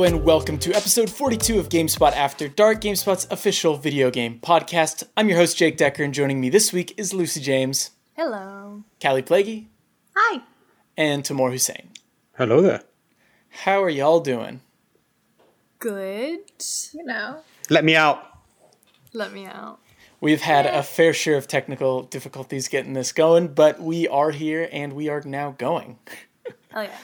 Hello and welcome to episode 42 of GameSpot After Dark, GameSpot's official video game podcast. I'm your host Jake Dekker, and joining me this week is Lucy James, Hello. Kallie Plagge, Hi. and Tamoor Hussain. Hello there. How are y'all doing? Good. you know. Let me out. Let me out. We've had a fair share of technical difficulties getting this going, but we are here and we are now going. Oh yeah.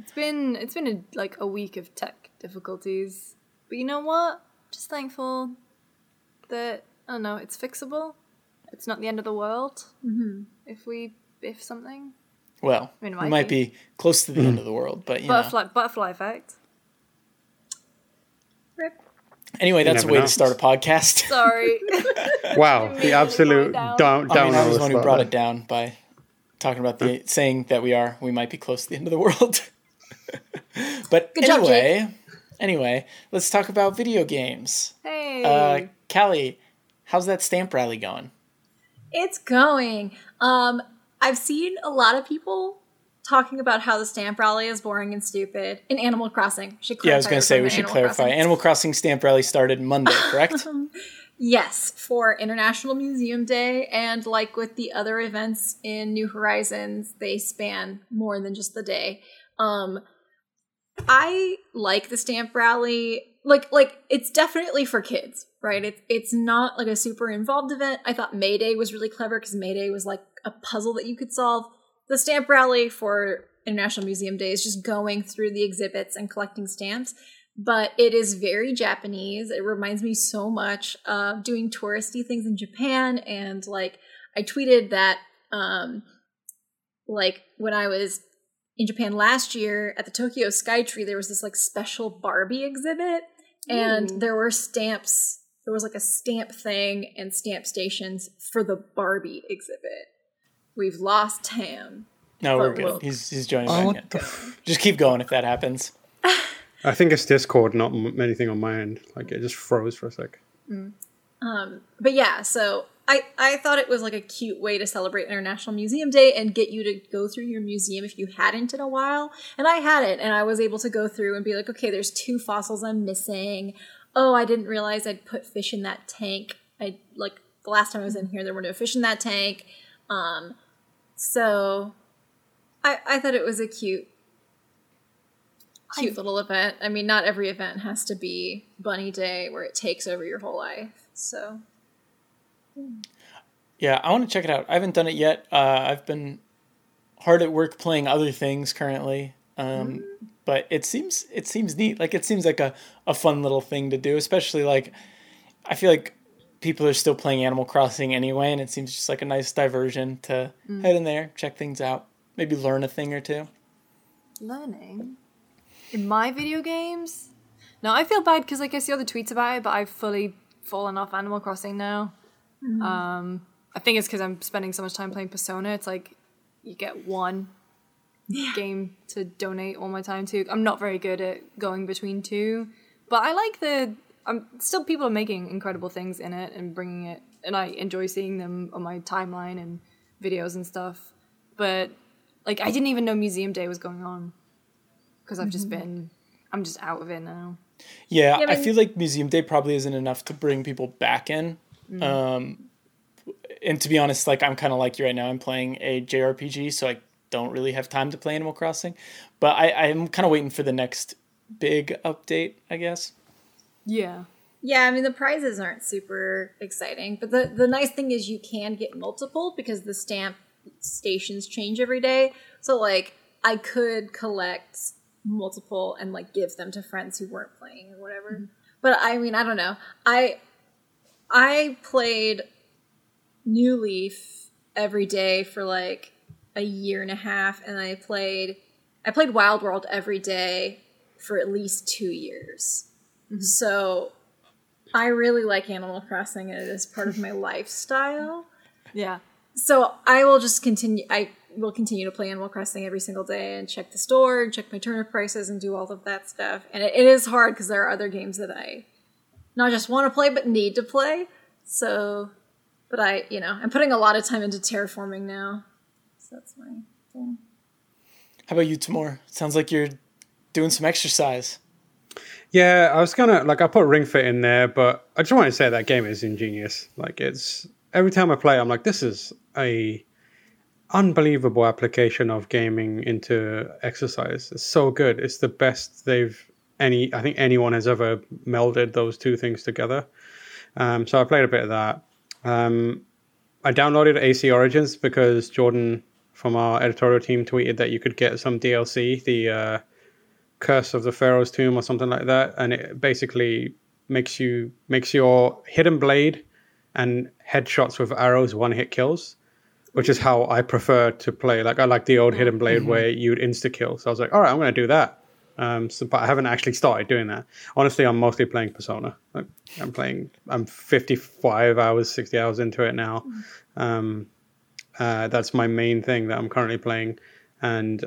It's been it's been a, like a week of tech difficulties, but you know what? Just thankful that I don't know it's fixable. It's not the end of the world. Mm-hmm. If we if something Well, I mean, it we might might be. be close to the end of the world, but you know. butterfly butterfly effect. Rip. Anyway, that's a way know. to start a podcast. Sorry. Wow, the absolute going down, down. I mean, I was the one who brought it down by talking about the saying that we are we might be close to the end of the world. but Good job, anyway, let's talk about video games. hey. Uh, Kallie, how's that stamp rally going? It's going. Um, I've seen a lot of people talking about how the stamp rally is boring and stupid in Animal Crossing. Should Yeah, I was going to say we should Animal clarify. Crossing. Animal Crossing stamp rally started Monday, correct? Yes, for International Museum Day, and like with the other events in New Horizons, they span more than just the day. Um, I like the stamp rally. Like, like it's definitely for kids, right? It's it's not like a super involved event. I thought Mayday was really clever because Mayday was like a puzzle that you could solve. The stamp rally for International Museum Day is just going through the exhibits and collecting stamps but it is very Japanese. It reminds me so much of doing touristy things in Japan. And like, I tweeted that, um, like when I was in Japan last year at the Tokyo Skytree, there was this like special Barbie exhibit, and Ooh. there were stamps. There was like a stamp thing and stamp stations for the Barbie exhibit. We've lost Tam. No, we're good. we'll- He's he's joining Oh, back the Just keep going if that happens. I think it's Discord, not m- anything on my end. Like it just froze for a sec. Um, but yeah, so I I thought it was like a cute way to celebrate International Museum Day and get you to go through your museum if you hadn't in a while. And I had it, and I was able to go through and be like, okay, there's two fossils I'm missing. Oh, I didn't realize I'd put fish in that tank. I like the last time I was in here, there were no fish in that tank. Um, so I I thought it was a cute. Cute little event. I mean, not every event has to be Bunny Day where it takes over your whole life. So Yeah, I want to check it out. I haven't done it yet. Uh, I've been hard at work playing other things currently. Um, but it seems it seems neat. Like it seems like a, a fun little thing to do, especially like I feel like people are still playing Animal Crossing anyway, and it seems just like a nice diversion to head in there, check things out, maybe learn a thing or two. learning in my video games. No, I feel bad because like I see all the tweets about it, but I've fully fallen off Animal Crossing now. Um, I think it's because I'm spending so much time playing Persona. It's like you get one game to donate all my time to. I'm not very good at going between two, but I like the. I'm still people are making incredible things in it and bringing it, and I enjoy seeing them on my timeline and videos and stuff. But like, I didn't even know Museum Day was going on because I've just been. I'm just out of it now. Yeah, Yeah, I but- feel like Museum Day probably isn't enough to bring people back in. Um, and to be honest, like I'm kind of like you right now. I'm playing a JRPG, so I don't really have time to play Animal Crossing. But I, I'm kind of waiting for the next big update, I guess. Yeah. Yeah, I mean the prizes aren't super exciting, but the the nice thing is you can get multiple because the stamp stations change every day. So like I could collect multiple and like give them to friends who weren't playing or whatever. But I mean, I don't know. I I played New Leaf every day for like a year and a half and I played I played Wild World every day for at least 2 years. Mm-hmm. So I really like Animal Crossing and it is part of my lifestyle. Yeah. So I will just continue I will continue to play Animal Crossing every single day and check the store and check my turnip prices and do all of that stuff. And it, it is hard because there are other games that I not just want to play but need to play. So but I, you know, I'm putting a lot of time into terraforming now. So that's my thing. How about you, Tamoor? Sounds like you're doing some exercise. Yeah, I was gonna like I put Ring Fit in there, but I just want to say that game is ingenious. Like it's every time I play, I'm like, this is a unbelievable application of gaming into exercise. It's so good. It's the best they've any I think anyone has ever melded those two things together. Um, so I played a bit of that. Um, I downloaded AC Origins because Jordan from our editorial team tweeted that you could get some DLC, the uh, Curse of the Pharaoh's Tomb or something like that, and it basically makes you makes your hidden blade and headshots with arrows one hit kills, which is how I prefer to play. Like I like the old hidden blade where you'd insta kill. So I was like, all right, I'm going to do that. Um, so, but I haven't actually started doing that. Honestly, I'm mostly playing Persona. Like, I'm playing. I'm 55 hours, 60 hours into it now. Um, uh, that's my main thing that I'm currently playing, and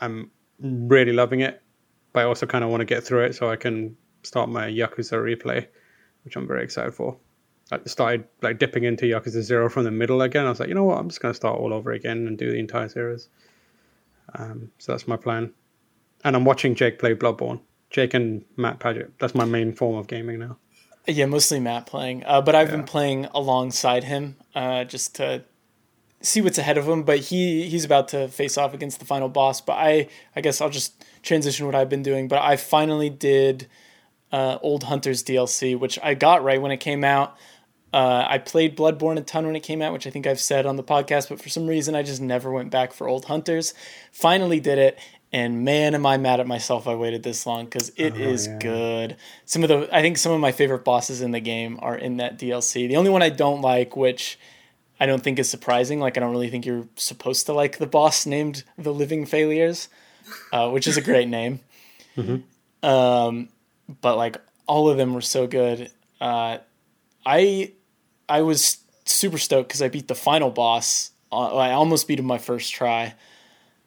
I'm really loving it. But I also kind of want to get through it so I can start my Yakuza replay, which I'm very excited for. I started like dipping into Yakuza Zero from the middle again. I was like, you know what? I'm just going to start all over again and do the entire series. Um, so that's my plan. And I'm watching Jake play Bloodborne. Jake and Mat Paget. That's my main form of gaming now. Yeah, mostly Matt playing. Uh, but I've been playing alongside him uh, just to see what's ahead of him. But he he's about to face off against the final boss. But I I guess I'll just transition what I've been doing. But I finally did uh, Old Hunters DLC, which I got right when it came out. Uh, I played Bloodborne a ton when it came out, which I think I've said on the podcast, but for some reason I just never went back for Old Hunters. Finally did it, and man, am I mad at myself I waited this long because it is yeah. good. Some of the, I think some of my favorite bosses in the game are in that DLC. The only one I don't like, which I don't think is surprising, like I don't really think you're supposed to like the boss named the Living Failures, uh, which is a great name. Um, but like all of them were so good. Uh, I I was super stoked because I beat the final boss. Uh, I almost beat him my first try,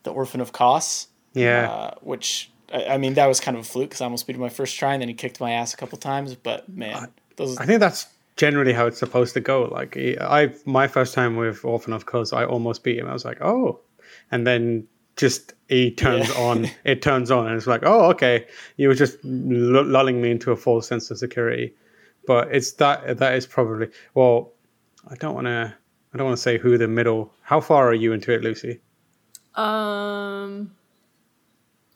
the Orphan of Kos. Yeah. Uh, which I, I mean that was kind of a fluke because I almost beat him my first try and then he kicked my ass a couple times. But man, those I think that's generally how it's supposed to go. Like I, my first time with Orphan of Kos, I almost beat him. I was like, oh, and then just he turns Yeah. on. It turns on, and it's like, oh, okay. You were just l- lulling me into a false sense of security. But it's that that is probably well. I don't want to. I don't want to say who the middle. How far are you into it, Lucy? Um,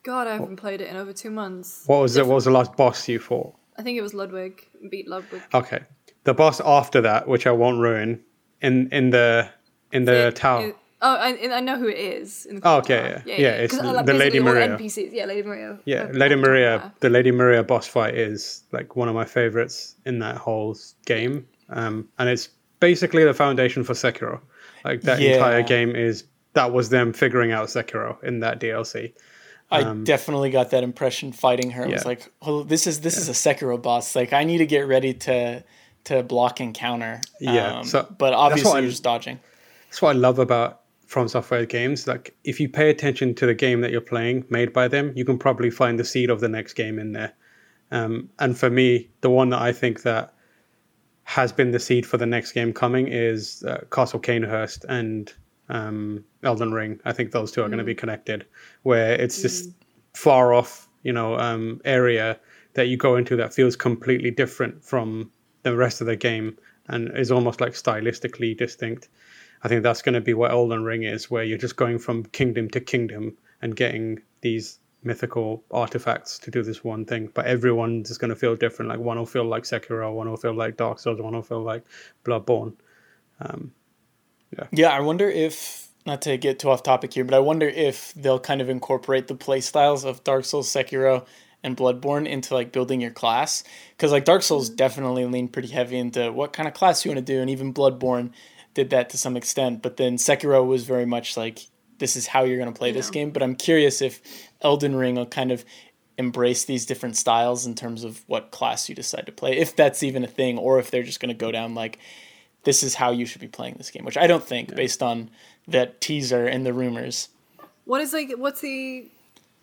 God, I haven't played it in over two months. What was it? What was the last boss you fought? I think it was Ludwig. Beat Ludwig. Okay, the boss after that, which I won't ruin, in in the in the It- tower. it- oh, I, I know who it is. In the Oh, okay, tower. yeah. Yeah, it's 'Cause, the like, Lady basically all Maria. NPCs. Yeah, Lady Maria. Yeah, Lady Maria, the Lady Maria boss fight is like one of my favorites in that whole game, um, and it's basically the foundation for Sekiro. Like that Yeah. entire game is that was them figuring out Sekiro in that DLC. I definitely got that impression fighting her. I was Um, like, "Oh, this is this is a Sekiro boss. Like, I need to get ready to to block and counter." Yeah, Um, so but obviously you're just dodging. That's what I love about From Software games. Like if you pay attention to the game that you're playing, made by them, you can probably find the seed of the next game in there. Um, and for me, the one that I think that has been the seed for the next game coming is uh, Castle Cainhurst and um, Elden Ring. I think those two are going to be connected, where it's this far off, you know, um, area that you go into that feels completely different from the rest of the game and is almost like stylistically distinct. I think that's going to be what Elden Ring is, where you're just going from kingdom to kingdom and getting these mythical artifacts to do this one thing. But everyone's just going to feel different. Like one will feel like Sekiro, one will feel like Dark Souls, one will feel like Bloodborne. Yeah, Yeah, I wonder if not to get too off topic here, but I wonder if they'll kind of incorporate the play styles of Dark Souls, Sekiro, and Bloodborne into like building your class. Because like Dark Souls mm-hmm. definitely leaned pretty heavy into what kind of class you want to do, and even Bloodborne did that to some extent. But then Sekiro was very much like this is how you're going to play this game. But I'm curious if Elden Ring will kind of embrace these different styles in terms of what class you decide to play, if that's even a thing, or if they're just going to go down like this is how you should be playing this game, which I don't think based on that teaser and the rumors. What is like? What's the?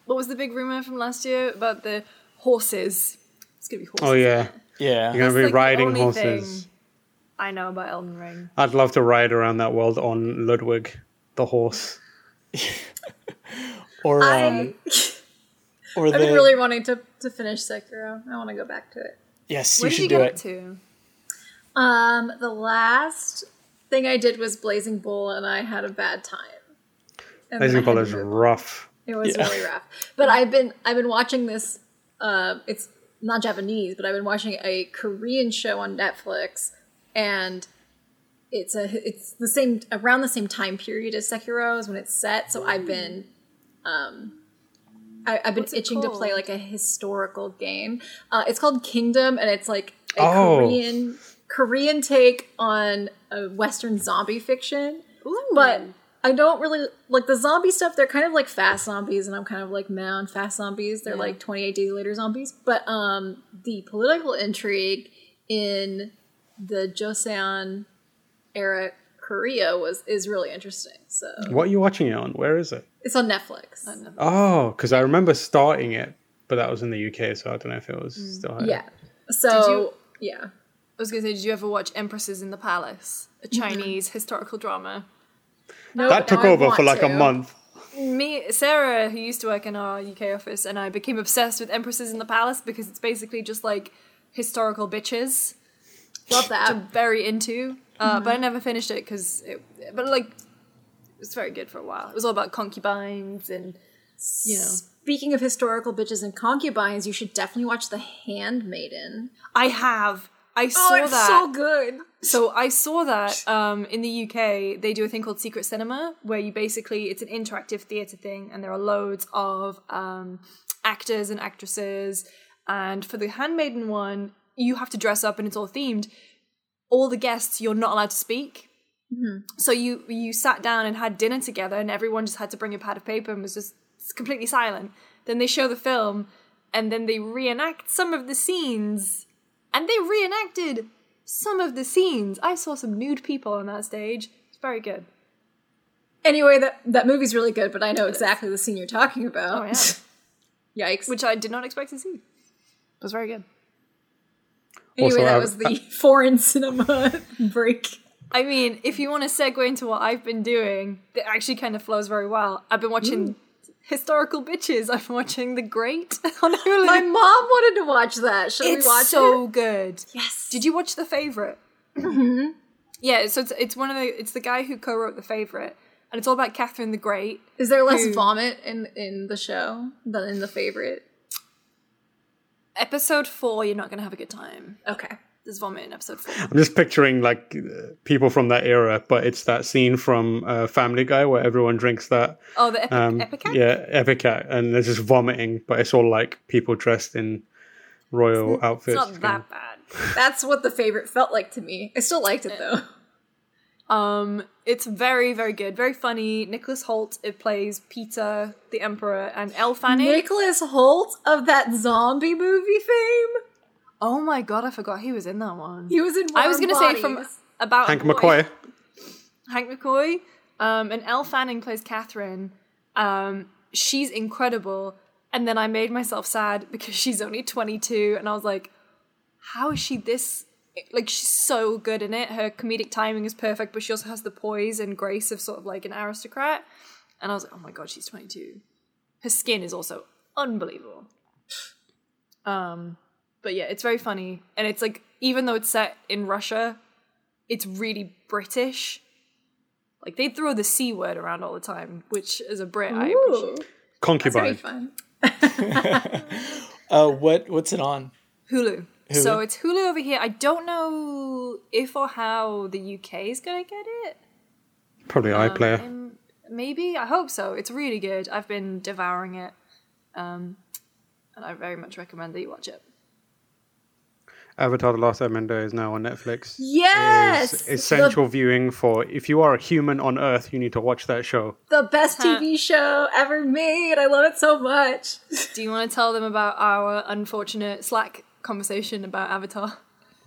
What was the big rumor from last year about the horses? It's gonna be horses. Oh yeah, Yeah. you're going to That's, be like, the riding only horses. thing I know about Elden Ring. I'd love to ride around that world on Ludwig, the horse. Or I um, or I've the been really wanting to, to finish Sekiro. I want to go back to it. yes, you did should you do get it. to? Um, the last thing I did was Blazing Bull, and I had a bad time. And Blazing Bull had is rough. It was Yeah. really rough. But I've been I've been watching this. Uh, it's not Japanese, but I've been watching a Korean show on Netflix, and it's a it's the same around the same time period as Sekiro is when it's set. So I've been. Um, I, I've been What's it itching to play like a historical game. Uh, it's called Kingdom, and it's like a Oh. Korean Korean take on a Western zombie fiction Ooh. but I don't really like the zombie stuff. They're kind of like fast zombies, and I'm kind of like meh on fast zombies. They're Yeah. like 28 days later zombies. But um, the political intrigue in the Joseon era Korea was is really interesting. So What are you watching it on? Where is it? it's on Netflix. Oh, because I remember starting it, but that was in the UK, so I don't know if it was still. here. Yeah. So Did yeah. I was gonna say, did you ever watch Empresses in the Palace, a Chinese historical drama? No, that took over for like a month. Me, Sarah, who used to work in our UK office, and I became obsessed with Empresses in the Palace because it's basically just like historical bitches. Love that. I'm very into. Uh, But I never finished it because, it, but like, it was very good for a while. It was all about concubines and you know. Speaking of historical bitches and concubines, you should definitely watch The Handmaiden. I have. I saw that. Oh, it's that. so good. So I saw that um, in the UK, they do a thing called Secret Cinema, where you basically it's an interactive theatre thing, and there are loads of um, actors and actresses. And for the Handmaiden one, you have to dress up, and it's all themed. All the guests, you're not allowed to speak. So you you sat down and had dinner together, and everyone just had to bring a pad of paper and was just completely silent. Then they show the film, and then they reenact some of the scenes, and they reenacted some of the scenes. I saw some nude people on that stage. It's very good. Anyway, that that movie's really good, but I know exactly the scene you're talking about. Oh yeah, Yikes. which I did not expect to see. It was very good. anyway, Also, that I've- was the foreign cinema break. I mean, if you want to segue into what I've been doing, it actually kind of flows very well. I've been watching historical bitches. I'm watching The Great on Hulu. My mom wanted to watch that. Should it's we watch so it? good. Yes. Did you watch The Favorite? Mm-hmm. Yeah, so it's, it's one of the it's the guy who co-wrote The Favorite, and it's all about Catherine the Great. Is there less Who- vomit in in the show than in the favorite? Episode four, you're not gonna have a good time. Okay. There's vomit in episode four. I'm just picturing like uh, people from that era, but it's that scene from uh, Family Guy where everyone drinks that. Oh, the epic, Um, epic yeah, Ipecac, and there's just vomiting, but it's all like people dressed in royal It's outfits. not kind that bad. That's what the favorite felt like to me. I still liked it though. Um, it's very, very good, very funny. Nicholas Hoult it plays Peter the Emperor and Elle Fanning. Nicholas Hoult of that zombie movie fame. Oh my god, I forgot he was in that one. He was in. I was gonna say from about Hank a. McCoy. Hank McCoy. Um, and Elle Fanning plays Catherine. Um, she's incredible. And then I made myself sad because she's only 22, and I was like, how is she this? Like, she's so good in it. Her comedic timing is perfect, but she also has the poise and grace of sort of like an aristocrat. And I was like, oh my god, she's 22. Her skin is also unbelievable. Um, but yeah, it's very funny. And it's like, even though it's set in Russia, it's really British. Like they throw the c word around all the time, which as a Brit I Ooh, appreciate. that's very Concubine. fun. Uh, what what's it on? Hulu. Hulu? So it's Hulu over here. I don't know if or how the UK is gonna get it. Probably Um, iPlayer. um, maybe I hope so. It's really good. I've been devouring it, um, and I very much recommend that you watch it. Avatar: The Last Airbender is now on Netflix. Yes! It's essential viewing for if you are a human on Earth, you need to watch that show. The best TV show ever made. I love it so much. Do you want to tell them about our unfortunate Slack conversation about Avatar?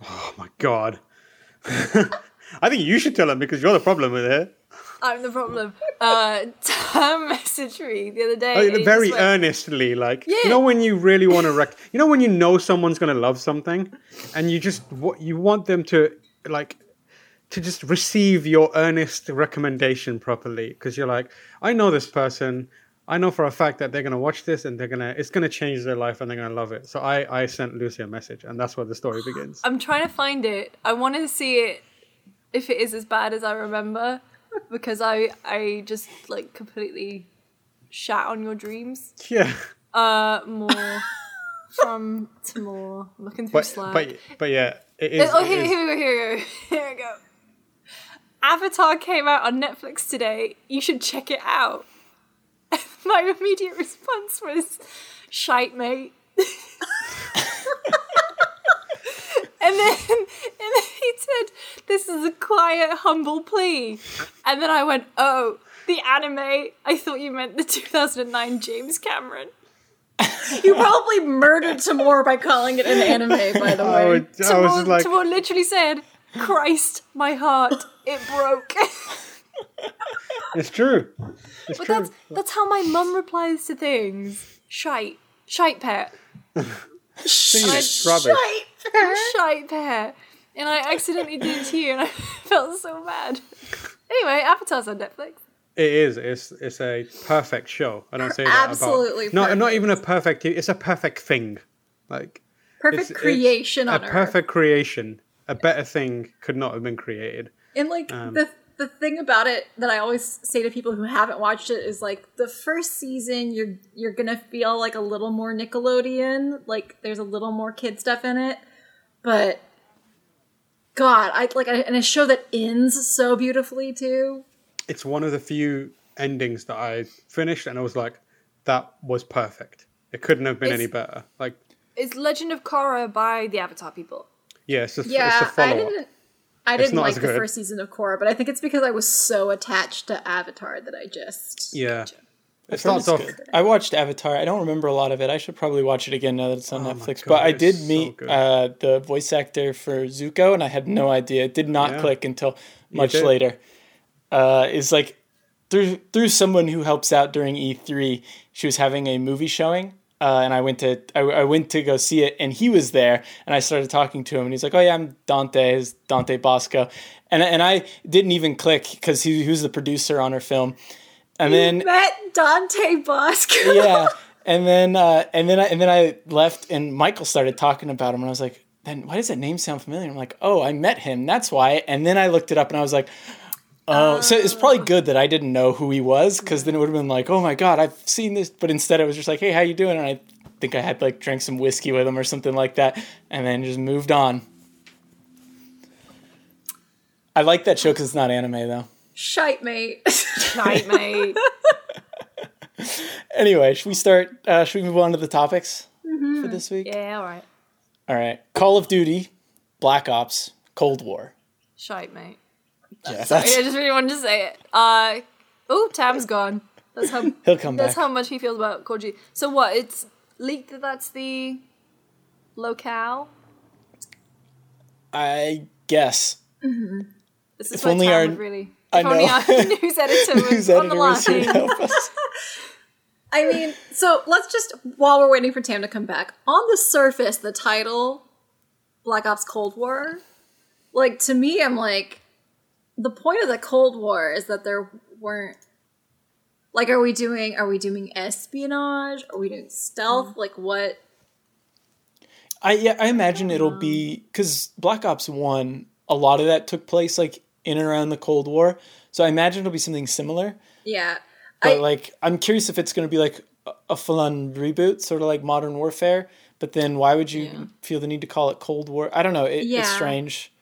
Oh my god. I think you should tell them because you're the problem with it. I'm the problem. Uh, Tom messaged me the other day. He very went, earnestly, like Yeah. you know when you really want to rec- you know when you know someone's gonna love something, and you just what you want them to like to just receive your earnest recommendation properly because you're like, I know this person, I know for a fact that they're gonna watch this and they're gonna it's gonna change their life and they're gonna love it. So I I sent Lucy a message and that's where the story begins. I'm trying to find it. I want to see it if it is as bad as I remember, because I I just like completely shat on your dreams. yeah, Uh, more from to more. Looking through but Slack. but but yeah, it is. oh, it here, is- here we go. Here we go. Here we go. Avatar came out on Netflix today. You should check it out. My immediate response was, "Shite, mate." And then, and then he said, "This is a quiet, humble plea." And then I went, "Oh, the anime. I thought you meant the 2009 James Cameron." You probably murdered Tamoor by calling it an anime, by the way. would, I was like, Timon literally said, "Christ, my heart, it broke." it's true. It's but true. that's that's how my mum replies to things. Shite, shite pet, it, rubbish. Shite pet, and I accidentally did it to you, and I felt so bad. Anyway, Avatar's on Netflix. It is. It's it's a perfect show. I don't say that Absolutely about. Not not even a perfect. It's a perfect thing. Like Perfect it's, it's creation a on Earth. perfect creation. A better thing could not have been created. And like Um, the the thing about it that I always say to people who haven't watched it is like the first season you're you're gonna feel like a little more Nickelodeon, like there's a little more kid stuff in it, but God, I like and a show that ends so beautifully too. It's one of the few endings that I finished, and I was like, that was perfect. It couldn't have been It's- any better. Like, It's Legend of Korra by the Avatar people. yeah, it's a, it's a Yeah, I follow up. didn't. I didn't like the good. first season of Korra, but I think it's because I was so attached to Avatar that I just Yeah, it I've starts it's off. good. I watched Avatar. I don't remember a lot of it. I should probably watch it again now that it's on Oh Netflix. God, but I did meet good. uh, the voice actor for Zuko, and I had no idea. It did not Yeah. click until much later. Uh, is like through through someone who helps out during E3. She was having a movie showing. Uh, and I went to I, I went to go see it, and he was there, and I started talking to him, and he's like, "Oh yeah, I'm Dante, is Dante Basco," and and I didn't even click because he, he was the producer on her film, and then met Dante Basco. yeah. And then uh, and then I, and then I left and Michael started talking about him and I was like then why does that name sound familiar? I'm like oh I met him. That's why. And then I looked it up and I was like oh so it's probably good that I didn't know who he was because then it would have been like oh my god I've seen this but instead it was just like hey how you doing? And I think I had like drank some whiskey with him or something like that and then just moved on. I like that show because it's not anime though Shite, mate. Shite mate. anyway should we start uh, should we move on to the topics for this week yeah, all right. All right. Call of Duty, Black Ops, Cold War. Shite, mate. Yeah, Sorry, I just really wanted to say it. Uh, oh, Tam's gone. That's how. he'll come back. That's back. how much he feels about Koji. So what? It's leaked that that's the locale. I guess. This is If where only Tam our- would really. I If only know. our news editor was News on the editor line. I mean, so let's just while we're waiting for Tam to come back. On the surface, the title Black Ops Cold War, like to me, I'm like, the point of the Cold War is that there weren't like, are we doing are we doing espionage? Are we doing stealth? Mm. Like what? I yeah, I imagine it'll be because Black Ops One. A lot of that took place like in and around the Cold War, so I imagine it'll be something similar. Yeah, But I- like, I'm curious if it's going to be like a- a full-on reboot, sort of like Modern Warfare. But then, why would you Yeah. feel the need to call it Cold War? I don't know. It, It's Yeah. strange.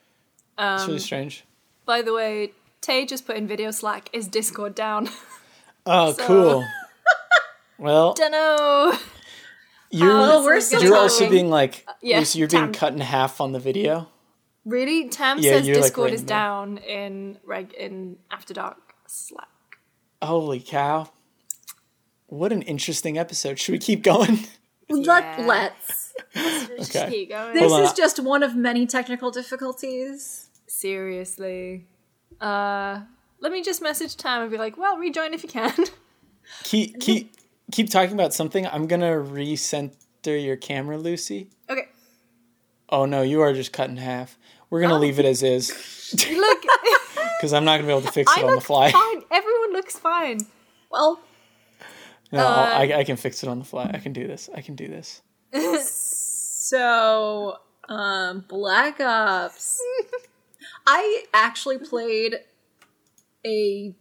it's Um, really strange. by the way, Tay just put in video Slack. Is Discord down? Oh, so- cool. Well, Dunno. you're Oh, we're you're also being like yeah, Lucy, you're being cut in half on the video. Really? Tam Yeah, says you're, like, Discord is in there. down in reg in After Dark Slack. Holy cow! What an interesting episode. Should we keep going? let Yeah. let's. Just Okay. keep going. This Hold on. is just one of many technical difficulties. Seriously. Uh, let me just message Tam and be like, well, rejoin if you can. keep keep keep talking about something. I'm gonna recenter your camera, Lucy. okay. Oh no, you are just cut in half. We're gonna Oh. leave it as is Look, because I'm not gonna be able to fix I it on the look fly. fine. Everyone looks fine. Well, No, I'll- I, I can fix it on the fly. I can do this. I can do this. So, um, Black Ops. I actually played a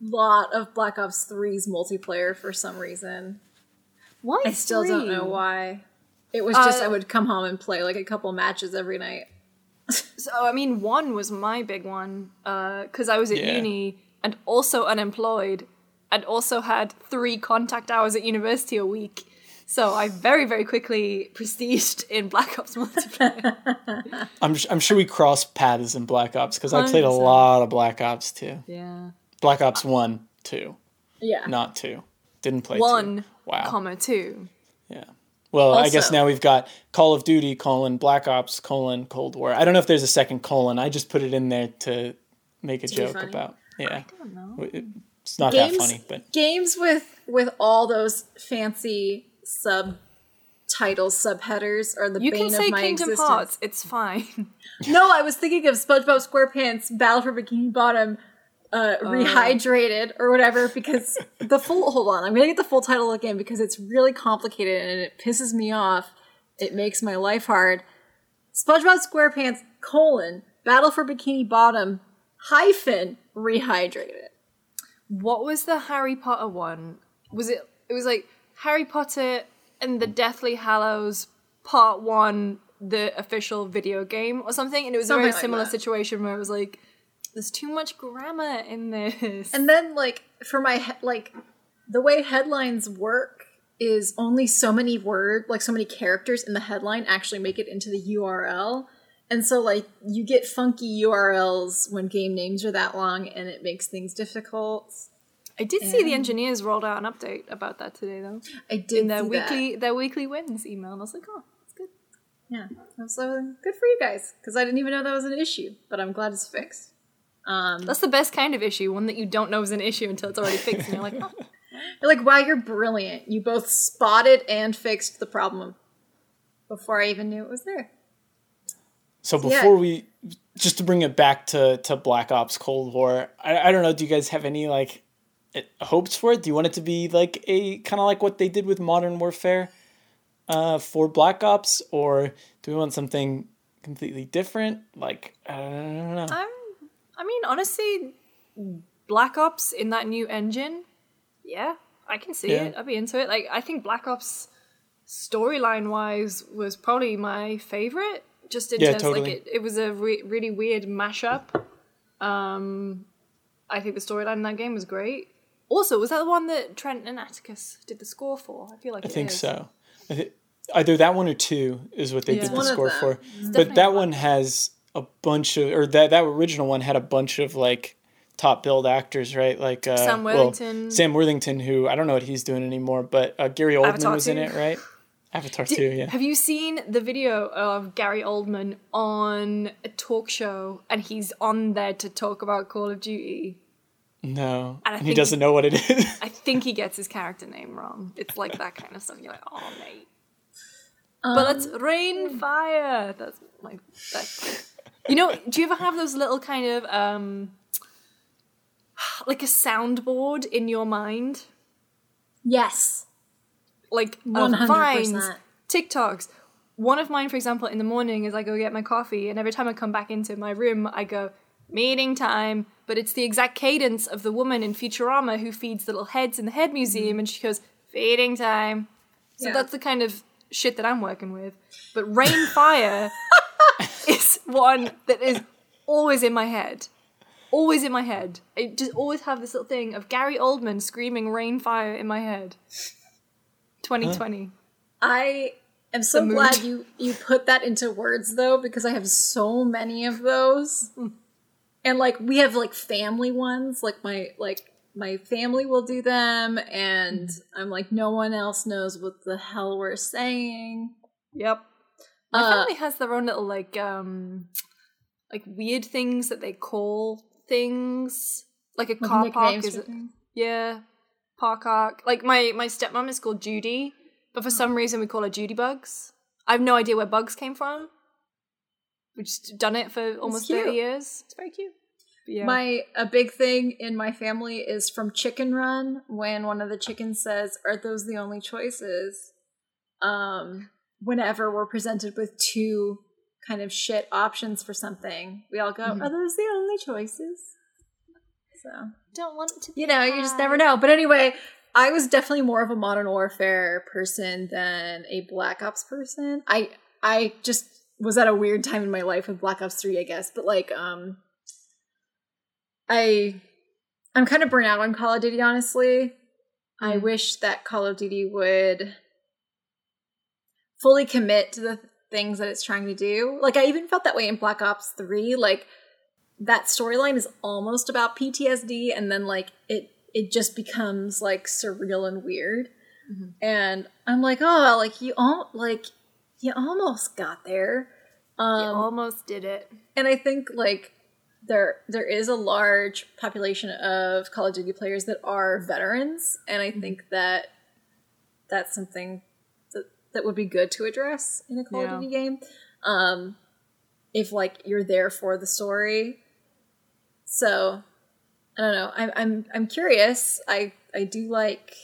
lot of Black Ops 3's multiplayer for some reason. Why? I still don't know why. It was just Uh, I would come home and play like a couple matches every night. So I mean, one was my big one uh, because I was at Yeah. uni and also unemployed, and also had three contact hours at university a week. So I very very quickly prestiged in Black Ops multiplayer. I'm I'm sure we crossed paths in Black Ops because I played a lot of Black Ops too. yeah, Black Ops one, two, Yeah. not two. Didn't play one Two. Wow. comma two. Yeah. Well, I guess now we've got Call of Duty colon Black Ops colon Cold War. I don't know if there's a second colon. I just put it in there to make a joke about. Yeah. I don't know. It's not Games, that funny, but games with with all those fancy subtitles, subheaders are the You bane can say of my Kingdom existence. Hearts. It's fine. No, I was thinking of SpongeBob SquarePants Battle for Bikini Bottom uh, Oh. rehydrated or whatever because the full hold on, I'm gonna get the full title again because it's really complicated and it pisses me off. It makes my life hard. SpongeBob SquarePants colon Battle for Bikini Bottom hyphen rehydrated. what was the Harry Potter one? Was it? It was like Harry Potter and the Deathly Hallows Part One, the official video game or something, and it was a very like similar that. situation where it was like, "There's too much grammar in this." And then like for my he- like the way headlines work is only so many word like so many characters in the headline actually make it into the URL. And so like you get funky URLs when game names are that long and it makes things difficult. I did see the engineers rolled out an update about that today, though. I did In their see that. weekly their weekly wins email, and I was like, "Oh, that's good." Yeah. So uh, good for you guys because I didn't even know that was an issue, but I'm glad it's fixed. Um That's the best kind of issue, one that you don't know is an issue until it's already fixed, and you're like, "Oh, You're like, wow, you're brilliant. You both spotted and fixed the problem before I even knew it was there. So Yeah. before we, just to bring it back to, to Black Ops Cold War, I, I don't know. Do you guys have any like hopes for it? Do you want it to be like a kind of like what they did with Modern Warfare uh, for Black Ops, or do we want something completely different? Like I don't know. I'm, I mean, honestly, Black Ops in that new engine, yeah, I can see Yeah. it. I'd be into it. Like, I think Black Ops storyline wise was probably my favorite. Just in Yeah, terms, totally. like, it, it was a re- really weird mashup. Um, I think the storyline in that game was great. Also, was that the one that Trent and Atticus did the score for? I feel like I it think is. so. I thi- either that one or two is what they Yeah. did the One score for. definitely But that one. one has a bunch of, or that that original one had a bunch of like top billed actors, right? Like uh, Sam well, Worthington. Sam Worthington, who I don't know what he's doing anymore, but uh, Gary Oldman Avatar was in it, right? Avatar Did- two, yeah. Have you seen the video of Gary Oldman on a talk show and he's on there to talk about Call of Duty? No, And and he doesn't know what it is. I think he gets his character name wrong. It's like that kind of stuff. You're like, oh mate. Um, but that's rain fire. That's like that. You know, do you ever have those little kind of um like a soundboard in your mind? Yes. like of 100%. vines, TikToks. One of mine, for example, in the morning is I go get my coffee, and every time I come back into my room, I go meeting time. But it's the exact cadence of the woman in Futurama who feeds the little heads in the head museum, and she goes feeding time. So Yeah. that's the kind of shit that I'm working with. But rain fire is one that is always in my head. Always in my head. I just always have this little thing of Gary Oldman screaming rain fire in my head. 2020. I am so glad you you put that into words though because I have so many of those. Mm. and like we have like family ones, like my like my family will do them and I'm like no one else knows what the hell we're saying. Yep. My Uh, family has their own little like um like weird things that they call things. Like a car park is things. yeah. Park arc. Like my my stepmom is called Judy, but for some reason we call her Judy Bugs. I have no idea where bugs came from. We've just done it for almost 30 years. It's very cute. Yeah. My a big thing in my family is from Chicken Run when one of the chickens says, "Are those the only choices?" Um, whenever we're presented with two kind of shit options for something, we all go, Mhm. "Are those the only choices?" So don't want to. Be you know, you just never know. But anyway, I was definitely more of a Modern Warfare person than a Black Ops person. I I just was at a weird time in my life with Black Ops 3, I guess. But like um I I'm kind of burnt out on Call of Duty, honestly. I Mm. wish that Call of Duty would fully commit to the things that it's trying to do. Like I even felt that way in Black Ops 3. Like that storyline is almost about PTSD and then like it it just becomes like surreal and weird. Mhm. And I'm like, "Oh, like you all like you almost got there." You Um almost did it. and I think like there there is a large population of Call of Duty players that are veterans, and I think that that's something that that would be good to address in a Call Yeah. of Duty game. Um, if like you're there for the story, so I don't know. I'm I'm I'm curious. I I do like.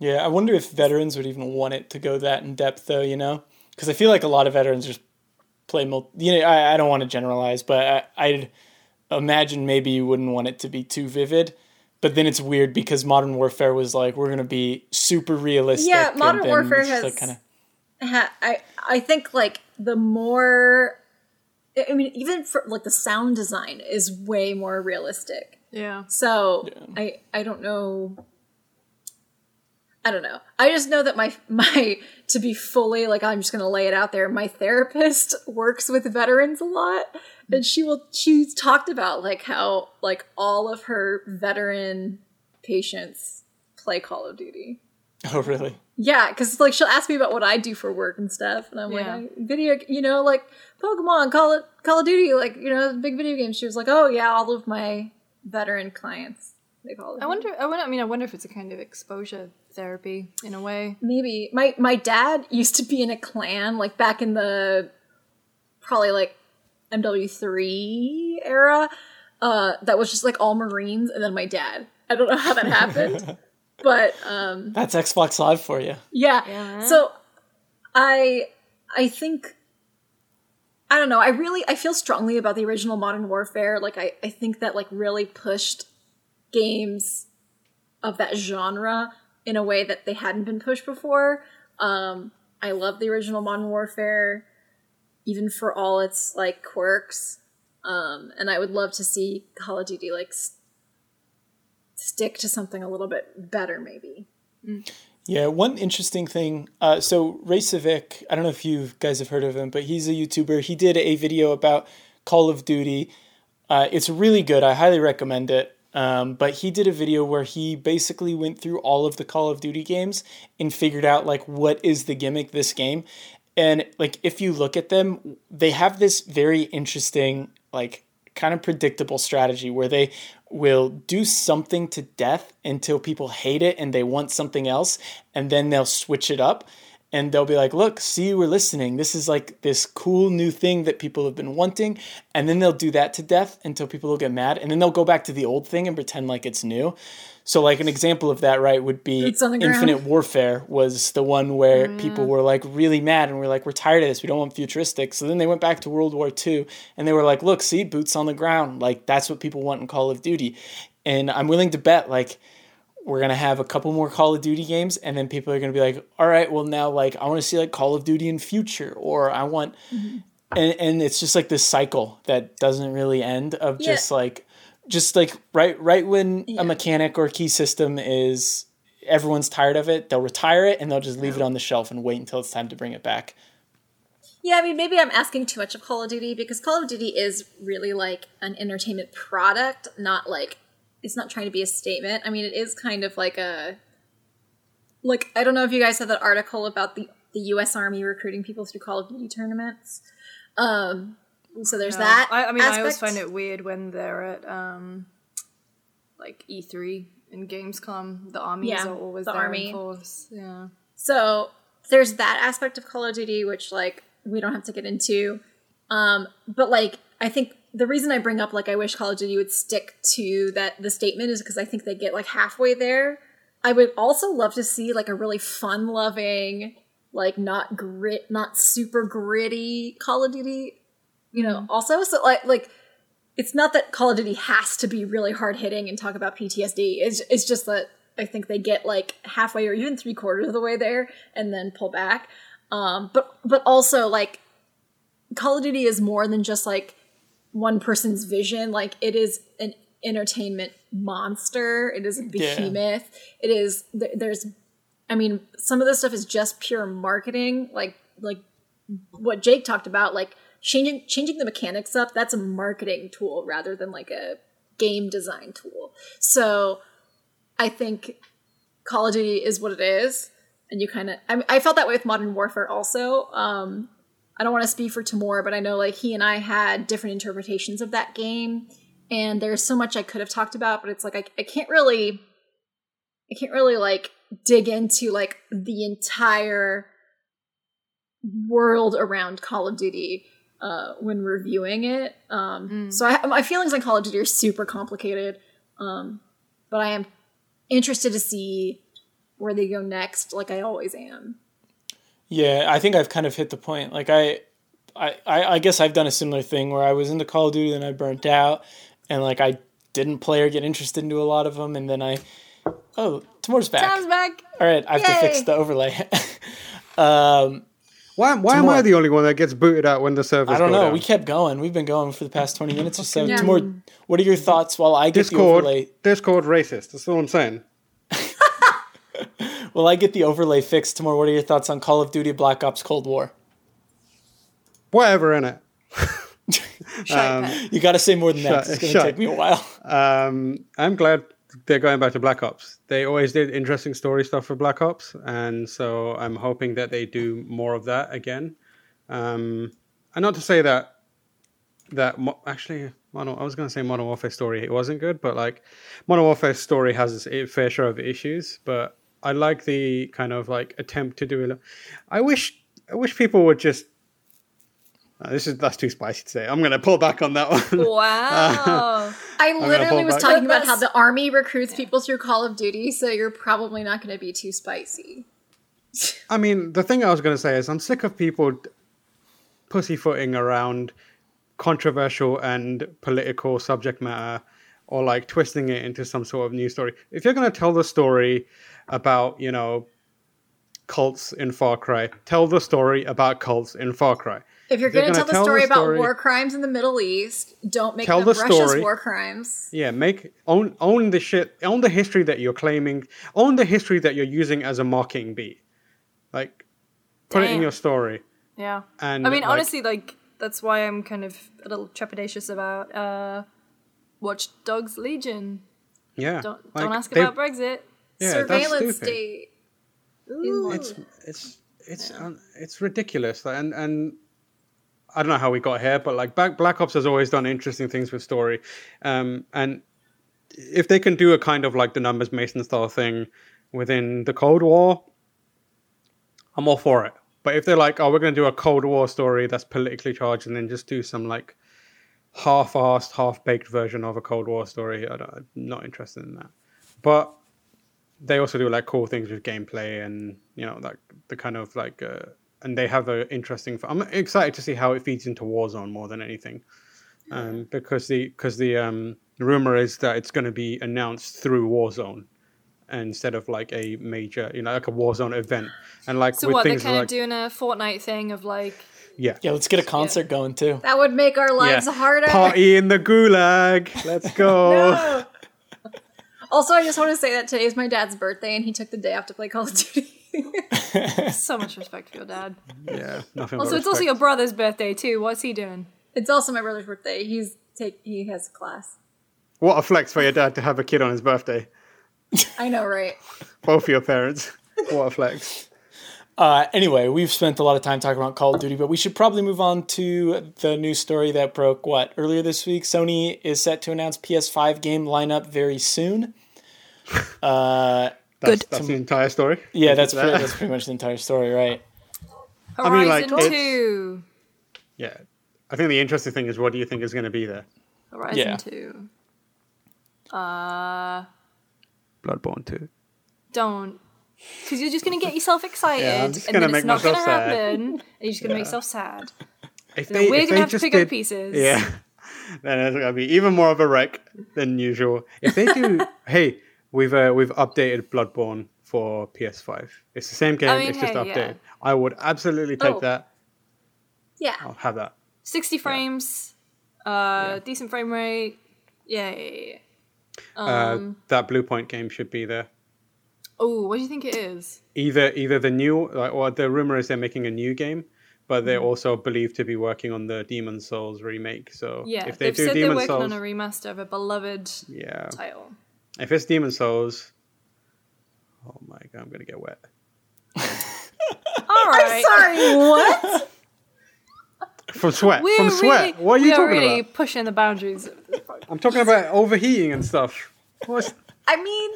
Yeah, I wonder if veterans would even want it to go that in depth, though. You know, because I feel like a lot of veterans just play multi. You know, I, I don't want to generalize, but I, I'd imagine maybe you wouldn't want it to be too vivid. But then it's weird because Modern Warfare was like, we're gonna be super realistic. Yeah, Modern then Warfare it's just, has- like, kinda, ha- I I think like the more I mean even for like the sound design is way more realistic. Yeah. So Yeah. I I don't know I don't know. I just know that my my to be fully like I'm just going to lay it out there. My therapist works with veterans a lot and she will she's talked about like how like all of her veteran patients play Call of Duty. oh really? Yeah, because like she'll ask me about what I do for work and stuff, and I'm Yeah. like, video, you know, like Pokemon, Call it, Call of Duty, like you know, big video games. She was like, oh yeah, all of my veteran clients they call it. I wonder. I wonder. I mean, I wonder if it's a kind of exposure therapy in a way. maybe my my dad used to be in a clan like back in the probably like MW3 era. Uh, that was just like all Marines, and then my dad. I don't know how that happened, but um, That's Xbox Live for you. Yeah. Yeah. So I I think I don't know, I really I feel strongly about the original Modern Warfare. Like I, I think that like really pushed games of that genre in a way that they hadn't been pushed before. Um I love the original Modern Warfare, even for all its like quirks. Um, and I would love to see Call of Duty like s- stick to something a little bit better, maybe. Yeah, one interesting thing. Uh, so Raycevick, I don't know if you guys have heard of him, but he's a YouTuber. He did a video about Call of Duty. Uh, it's really good. I highly recommend it. Um, but he did a video where he basically went through all of the Call of Duty games and figured out like what is the gimmick this game. And like if you look at them, they have this very interesting like kind of predictable strategy where they will do something to death until people hate it and they want something else and then they'll switch it up and they'll be like look see we're listening. This is like this cool new thing that people have been wanting. And then they'll do that to death until people will get mad and then they'll go back to the old thing and pretend like it's new. So like an example of that right would be Boots on the ground. infinite warfare was the one where mm. people were like really mad and we're like we're tired of this. We don't want futuristic. So then they went back to world war ii and they were like look see boots on the ground. Like that's what people want in call of duty. And i'm willing to bet like we're gonna have a couple more call of duty games and then people are gonna be like all right well now like i want to see like call of duty in future or i want Mm-hmm. and, and it's just like this cycle that doesn't really end of Yeah. just like just like right right when Yeah. a mechanic or key system is everyone's tired of it they'll retire it and they'll just leave it on the shelf and wait until it's time to bring it back Yeah, I mean, maybe I'm asking too much of Call of Duty because Call of Duty is really like an entertainment product, not like it's not trying to be a statement. I mean, it is kind of like a like I don't know if you guys saw that article about the the U.S. Army recruiting people through Call of Duty tournaments. Um, so there's No. that. I, I mean, I always find it weird when they're at um, like E3 and Gamescom. The armies Yeah, are always the there army. in force. Yeah. So there's that aspect of Call of Duty, which like we don't have to get into. Um, but like I think the reason I bring up like I wish Call of Duty would stick to that the statement is because I think they get like halfway there. I would also love to see like a really fun loving, like not grit, not super gritty Call of Duty. You know, also so like like it's not that Call of Duty has to be really hard hitting and talk about PTSD. It's it's just that I think they get like halfway or even three quarters of the way there and then pull back. Um, but but also like Call of Duty is more than just like one person's vision. Like it is an entertainment monster. It is a behemoth. It is th- there's I mean, some of this stuff is just pure marketing, like like what Jake talked about, like changing changing the mechanics up. That's a marketing tool rather than like a game design tool. So I think Call of Duty is what it is, and you kind of I, I felt that way with Modern Warfare also. Um, I don't want to speak for Tamoor, but I know like he and I had different interpretations of that game, and there's so much I could have talked about, but it's like I, I can't really, I can't really like dig into like the entire world around Call of Duty uh, when reviewing it. Um, Mm. So I, my feelings on Call of Duty are super complicated, um, but I am interested to see where they go next, like I always am. Yeah, I think I've kind of hit the point. Like I, I, I I guess I've done a similar thing where I was into Call of Duty, then I burnt out, and like I didn't play or get interested into a lot of them, and then I, oh, Tamoor's back. Sam's back. All right, I have to fix the overlay. um, Why, why am I the only one that gets booted out when the servers I don't know. down? We kept going. We've been going for the past twenty minutes or so. Yeah. Tamor, what are your thoughts while I get the overlay? Discord racist. That's all I'm saying. While I get the overlay fixed, Tamoor? what are your thoughts on Call of Duty Black Ops Cold War? Whatever in it. Shite pet. You got to say more than that. Shut- It's going to shut. take me a while. Um, I'm glad they're going back to Black Ops. They always did interesting story stuff for Black Ops, and so I'm hoping that they do more of that again. Um, and not to say that that mo- actually, Modern, I was going to say Modern Warfare story it wasn't good, but like Modern Warfare story has its fair share of issues. But I like the kind of like attempt to do it. I wish I wish people would just. Uh, this is that's too spicy to say. I'm going to pull back on that one. Wow. I literally was back. talking about how the army recruits people through Call of Duty, so you're probably not going to be too spicy. I mean, the thing I was going to say is I'm sick of people pussyfooting around controversial and political subject matter or like twisting it into some sort of news story. If you're going to tell the story about, you know, cults in Far Cry, tell the story about cults in Far Cry. If you're going to gonna tell the tell the story about war crimes in the Middle East, don't make Tell them the Russia's story. war crimes. Yeah, make own own the shit, own the history that you're claiming, own the history that you're using as a mocking beat. Like put it in your story. yeah. And I mean, like, honestly, like that's why I'm kind of a little trepidatious about uh, Watch Dogs Legion. yeah, Don't like, don't ask about Brexit. Yeah, that's Surveillance stupid. state. Ooh. it's it's it's un it's ridiculous Like, and and i don't know how we got here but like black, black ops has always done interesting things with story um and if they can do a kind of like the numbers mason style thing within the cold war i'm all for it but if they're like oh we're going to do a cold war story that's politically charged and then just do some like half-assed half-baked version of a cold war story i'm not interested in that but they also do like cool things with gameplay and you know like the kind of like uh, and they have a interesting i'm excited to see how it feeds into warzone more than anything um because the because the um rumor is that it's going to be announced through warzone instead of like a major you know like a warzone event and like So with what? They're things kind like of doing a Fortnite thing of like, yeah Yeah, let's get a concert going too. That would make our lives yeah harder. party in the gulag let's go No. Also, I just want to say that today is my dad's birthday, and he took the day off to play Call of Duty. so much respect for your dad. yeah nothing Also, but it's also your brother's birthday too. What's he doing? it's also my brother's birthday. He's take he has class. what a flex for your dad to have a kid on his birthday I know, right? both of your parents what a flex Uh, anyway, we've spent a lot of time talking about Call of Duty, but we should probably move on to the news story that broke what earlier this week. Sony is set to announce PS5 game lineup very soon. Uh, That's, Good. That's the entire story. yeah, that's That- pretty, that's pretty much the entire story, right? Horizon mean, like, Two. yeah. I think the interesting thing is what do you think is going to be there? Horizon Yeah. Two. Uh, Bloodborne 2. don't. Because you're just gonna get yourself excited, Yeah, and then it's not gonna happen, and you're just gonna make yourself sad. If then we're gonna have to pick up pieces. Yeah. Then it's gonna be even more of a wreck than usual. If they do, hey, we've uh, we've updated Bloodborne for PS5. It's the same game. mean, it's just updated. yeah. I would absolutely take Oh. that. Yeah. I'll have that. 60 frames, uh, decent frame rate. Yeah, yeah, yeah, yeah. Um, uh, that Bluepoint game should be there. Oh, what do you think it is? Either either the new like, or the rumor is they're making a new game, but they're mm-hmm. also believed to be working on the Demon Souls remake. So Yeah, if they they've do said Demon they're working Souls, on a remaster of a beloved yeah, title. if it's Demon Souls, oh my god, I'm gonna get wet. All right. Sorry, what? From sweat. We're From sweat. really, what are you we talking really about? pushing the boundaries of this. I'm talking about overheating and stuff. What's I mean,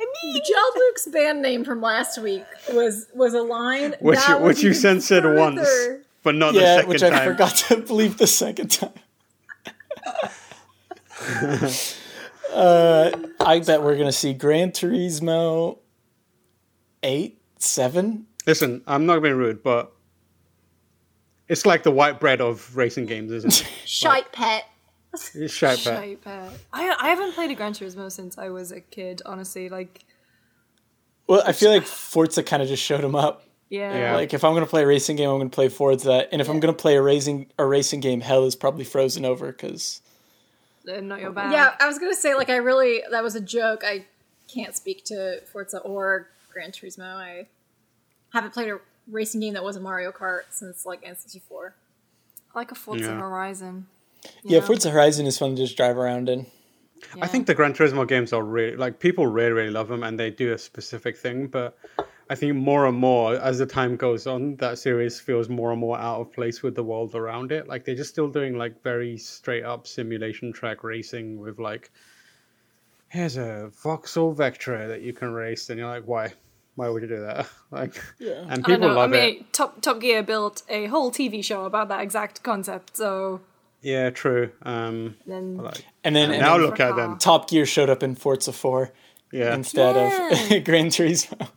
I mean, Jean Luc's band name from last week was was a line which that you, which you even censored once, but not the yeah, second which I time. forgot to believe the second time. uh, I bet we're gonna see Gran Turismo eight, seven. Listen, I'm not being rude, but it's like the white bread of racing games, isn't it? Shite pet. It's shite bet. Shite bet. I I haven't played a Gran Turismo since I was a kid. Honestly, like Well, I feel like Forza kind of just showed him up. yeah, Yeah. Like if I'm gonna play a racing game, I'm gonna play Forza, and if I'm gonna play a racing a racing game, hell is probably frozen over because they're uh, not your bag. Yeah, I was gonna say like I really that was a joke. I can't speak to Forza or Gran Turismo. I haven't played a racing game that wasn't Mario Kart since like N64. like a Forza Yeah. Horizon. You yeah, know? Forza Horizon is fun to just drive around in. Yeah. I think the Gran Turismo games are really like people really really love them and they do a specific thing, but I think more and more as the time goes on, that series feels more and more out of place with the world around it. Like they're just still doing like very straight up simulation track racing with like here's a voxel vector that you can race, and you're like, why? Why would you do that? Like, Yeah. and I don't people know. love I it. mean, Top Top Gear built a whole TV show about that exact concept. So Yeah, true. Um, then like, And then and now then look at them. Top Gear showed up in Forza 4 Yeah, instead Yeah. of Gran Turismo.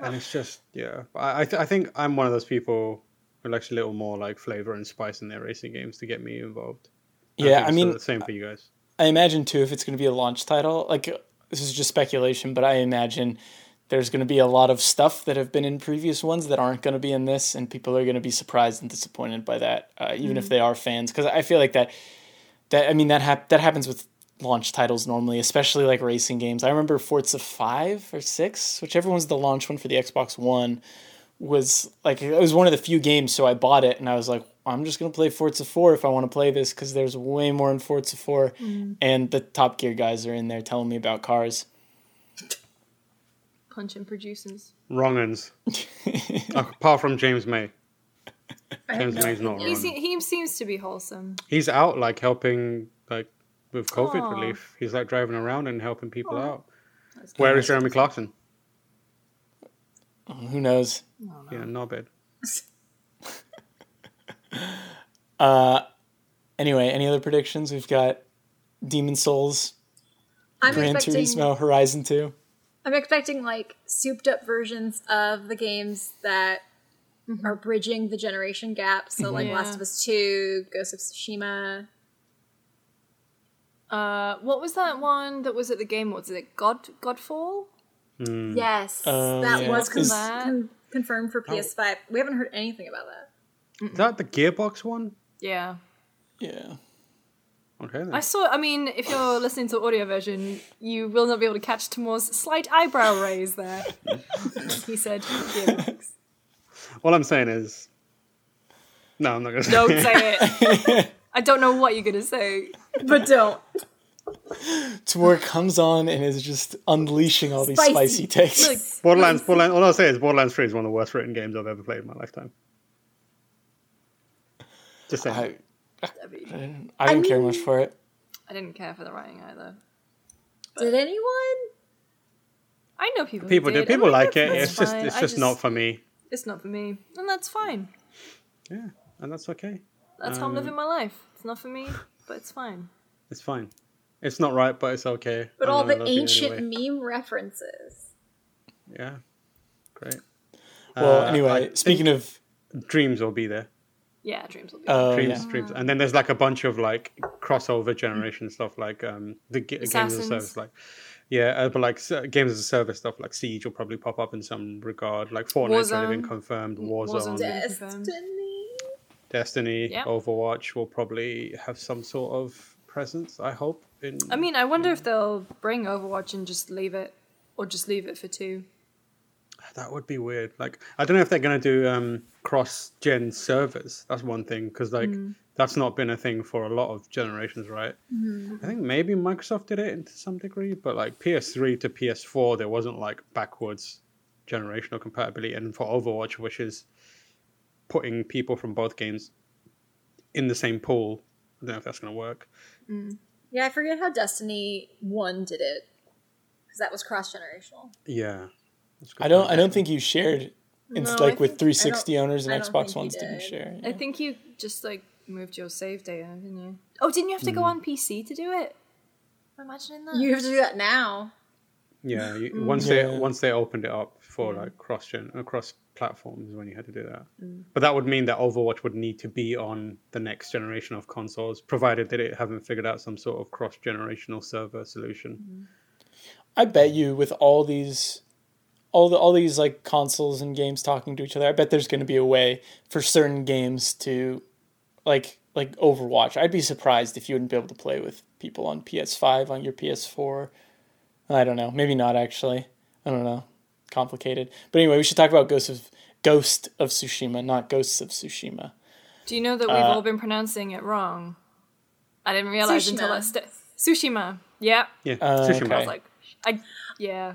and it's just yeah. I I, th- I think I'm one of those people who likes a little more like flavor and spice in their racing games to get me involved. Yeah, think I it's mean, the same for you guys. I imagine too if it's going to be a launch title. Like this is just speculation, but I imagine there's going to be a lot of stuff that have been in previous ones that aren't going to be in this, and people are going to be surprised and disappointed by that, uh, even if they are fans. Because I feel like that that I mean that hap- that happens with launch titles normally, especially like racing games. I remember Forza Five or Six, whichever one's the launch one for the Xbox One, was like it was one of the few games, so I bought it and I was like, I'm just gonna play Forza Four if I want to play this because there's way more in Forza 4 and the Top Gear guys are in there telling me about cars. Punch and producers. Wrong ends. Apart from James May. James May's not He, wrong. se- he seems to be wholesome. He's out like helping like with COVID Aw. relief. He's like driving around and helping people Aw. out. Where is Jeremy Clarkson? Oh, who knows? Yeah, not bad. Uh, anyway, any other predictions? We've got Demon Souls, I'm Gran expecting Turismo, Horizon Two. I'm expecting like souped up versions of the games that are bridging the generation gap. So like Yeah. Last of Us Two, Ghost of Tsushima. Uh, what was that one that was at the game? What was it? God Godfall? Hmm. Yes, Oh, that yeah. was con- Is- con- confirmed for PS5. We haven't heard anything about that. Is that the Gearbox one? Yeah. Yeah. Okay then. I saw. I mean, if you're listening to audio version, you will not be able to catch Tamoor's slight eyebrow raise there. he said, "Gearbox." All I'm saying is, no, I'm not gonna say. It. "Don't say it." I don't know what you're gonna say. But don't. Timur comes on and is just unleashing all these Spicy. spicy takes. Look, Borderlands, Borderlands. All I'll say is Borderlands 3 is one of the worst written games I've ever played in my lifetime. Just saying. I, I didn't, I didn't care much for it. I didn't care for the writing either. Did anyone? I know people. who people do. did, People and like that's- it. that's It's just, it's I just not for me. It's not for me, and that's fine. Yeah, and that's okay. That's how I'm Um, living my life. It's not for me, but it's fine. It's fine. It's not right, but it's okay. But I'm all the ancient anyway. meme references. Yeah, great. Well, Uh, anyway, speaking of, think dreams will be there. Yeah, dreams will be. uh, dreams, yeah. dreams, and then there's like a bunch of like crossover generation stuff, like um the g- games as a service, like yeah, uh, but like s- games as a service stuff, like Siege will probably pop up in some regard. Like Fortnite's already been Warzone. confirmed. Warzone's Warzone. Destiny. Destiny, Yep. Overwatch will probably have some sort of presence. I hope. In I mean, I wonder if they'll bring Overwatch and just leave it, or just leave it for two. That would be weird. Like, I don't know if they're going to do um, cross-gen servers. That's one thing because like mm. that's not been a thing for a lot of generations, right? Mm-hmm. I think maybe Microsoft did it to some degree, but like PS3 to PS4, there wasn't like backwards generational compatibility. And for Overwatch, which is putting people from both games in the same pool, I don't know if that's going to work. Mm. Yeah, I forget how Destiny One did it because that was cross generational. Yeah, That's a good I don't. I don't think you shared. It's No, I like with 360 owners and Xbox Ones didn't did. share. I think you just like moved your save data, didn't you? Oh, didn't you have to go hmm. on PC to do it? I'm I imagining that? You have to do that now. Yeah, Mm. you, once Yeah. they once they opened it up for mm. like cross gen across platforms when you had to do that. Mm. But that would mean that Overwatch would need to be on the next generation of consoles, provided that it haven't figured out some sort of cross generational server solution. Mm. I bet you with all these all the all these like consoles and games talking to each other, I bet there's going to be a way for certain games to like like Overwatch. I'd be surprised if you wouldn't be able to play with people on PS5 on your PS4. I don't know. Maybe not actually. I don't know. Complicated. But anyway, we should talk about Ghost of Ghost of Tsushima, not Ghosts of Tsushima. Do you know that we've Uh, all been pronouncing it wrong? I didn't realize until Tsushima. I st- Tsushima. Yeah, Yeah, Uh, Tsushima. okay. I was like, I yeah.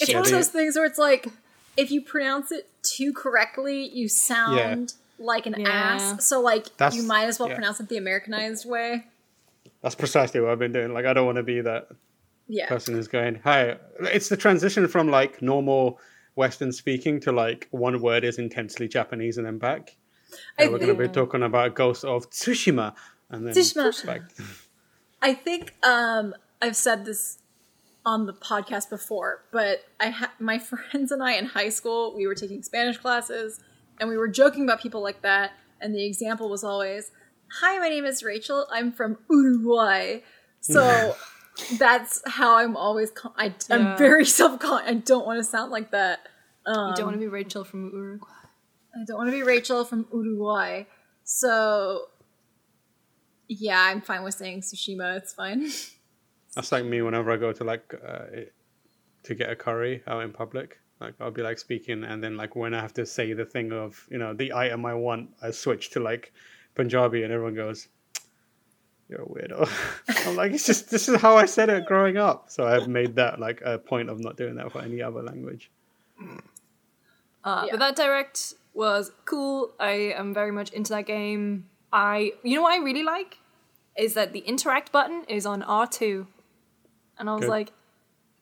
It's one of those things where it's like, if you pronounce it too correctly, you sound like an Yeah. ass. So like, That's- you might as well yeah. pronounce it the Americanized way. That's precisely what I've been doing. Like, I don't want to be that Yeah. person who's going, "Hi." It's the transition from like normal Western speaking to like one word is intensely Japanese and then back. I And we're going to be talking about Ghost of Tsushima, and then Tsushima. back. I think um, I've said this on the podcast before, but I ha- my friends and I in high school we were taking Spanish classes, and we were joking about people like that. And the example was always, "Hi, my name is Rachel. I'm from Uruguay." So that's how I'm always. Con- I, Yeah. I'm very self conscious. I don't want to sound like that. Um, you don't want to be Rachel from Uruguay. I don't want to be Rachel from Uruguay. So yeah, I'm fine with saying Tsushima. It's fine. That's like me whenever I go to like uh, to get a curry out in public. Like I'll be like speaking, and then like when I have to say the thing of you know the item I want, I switch to like Punjabi, and everyone goes, "You're a weirdo." I'm like, it's just this is how I said it growing up. So I've made that like a point of not doing that for any other language. Uh, Yeah. But that direct was cool. I am very much into that game. I, you know, what I really like is that the interact button is on R two, and I was Good. like,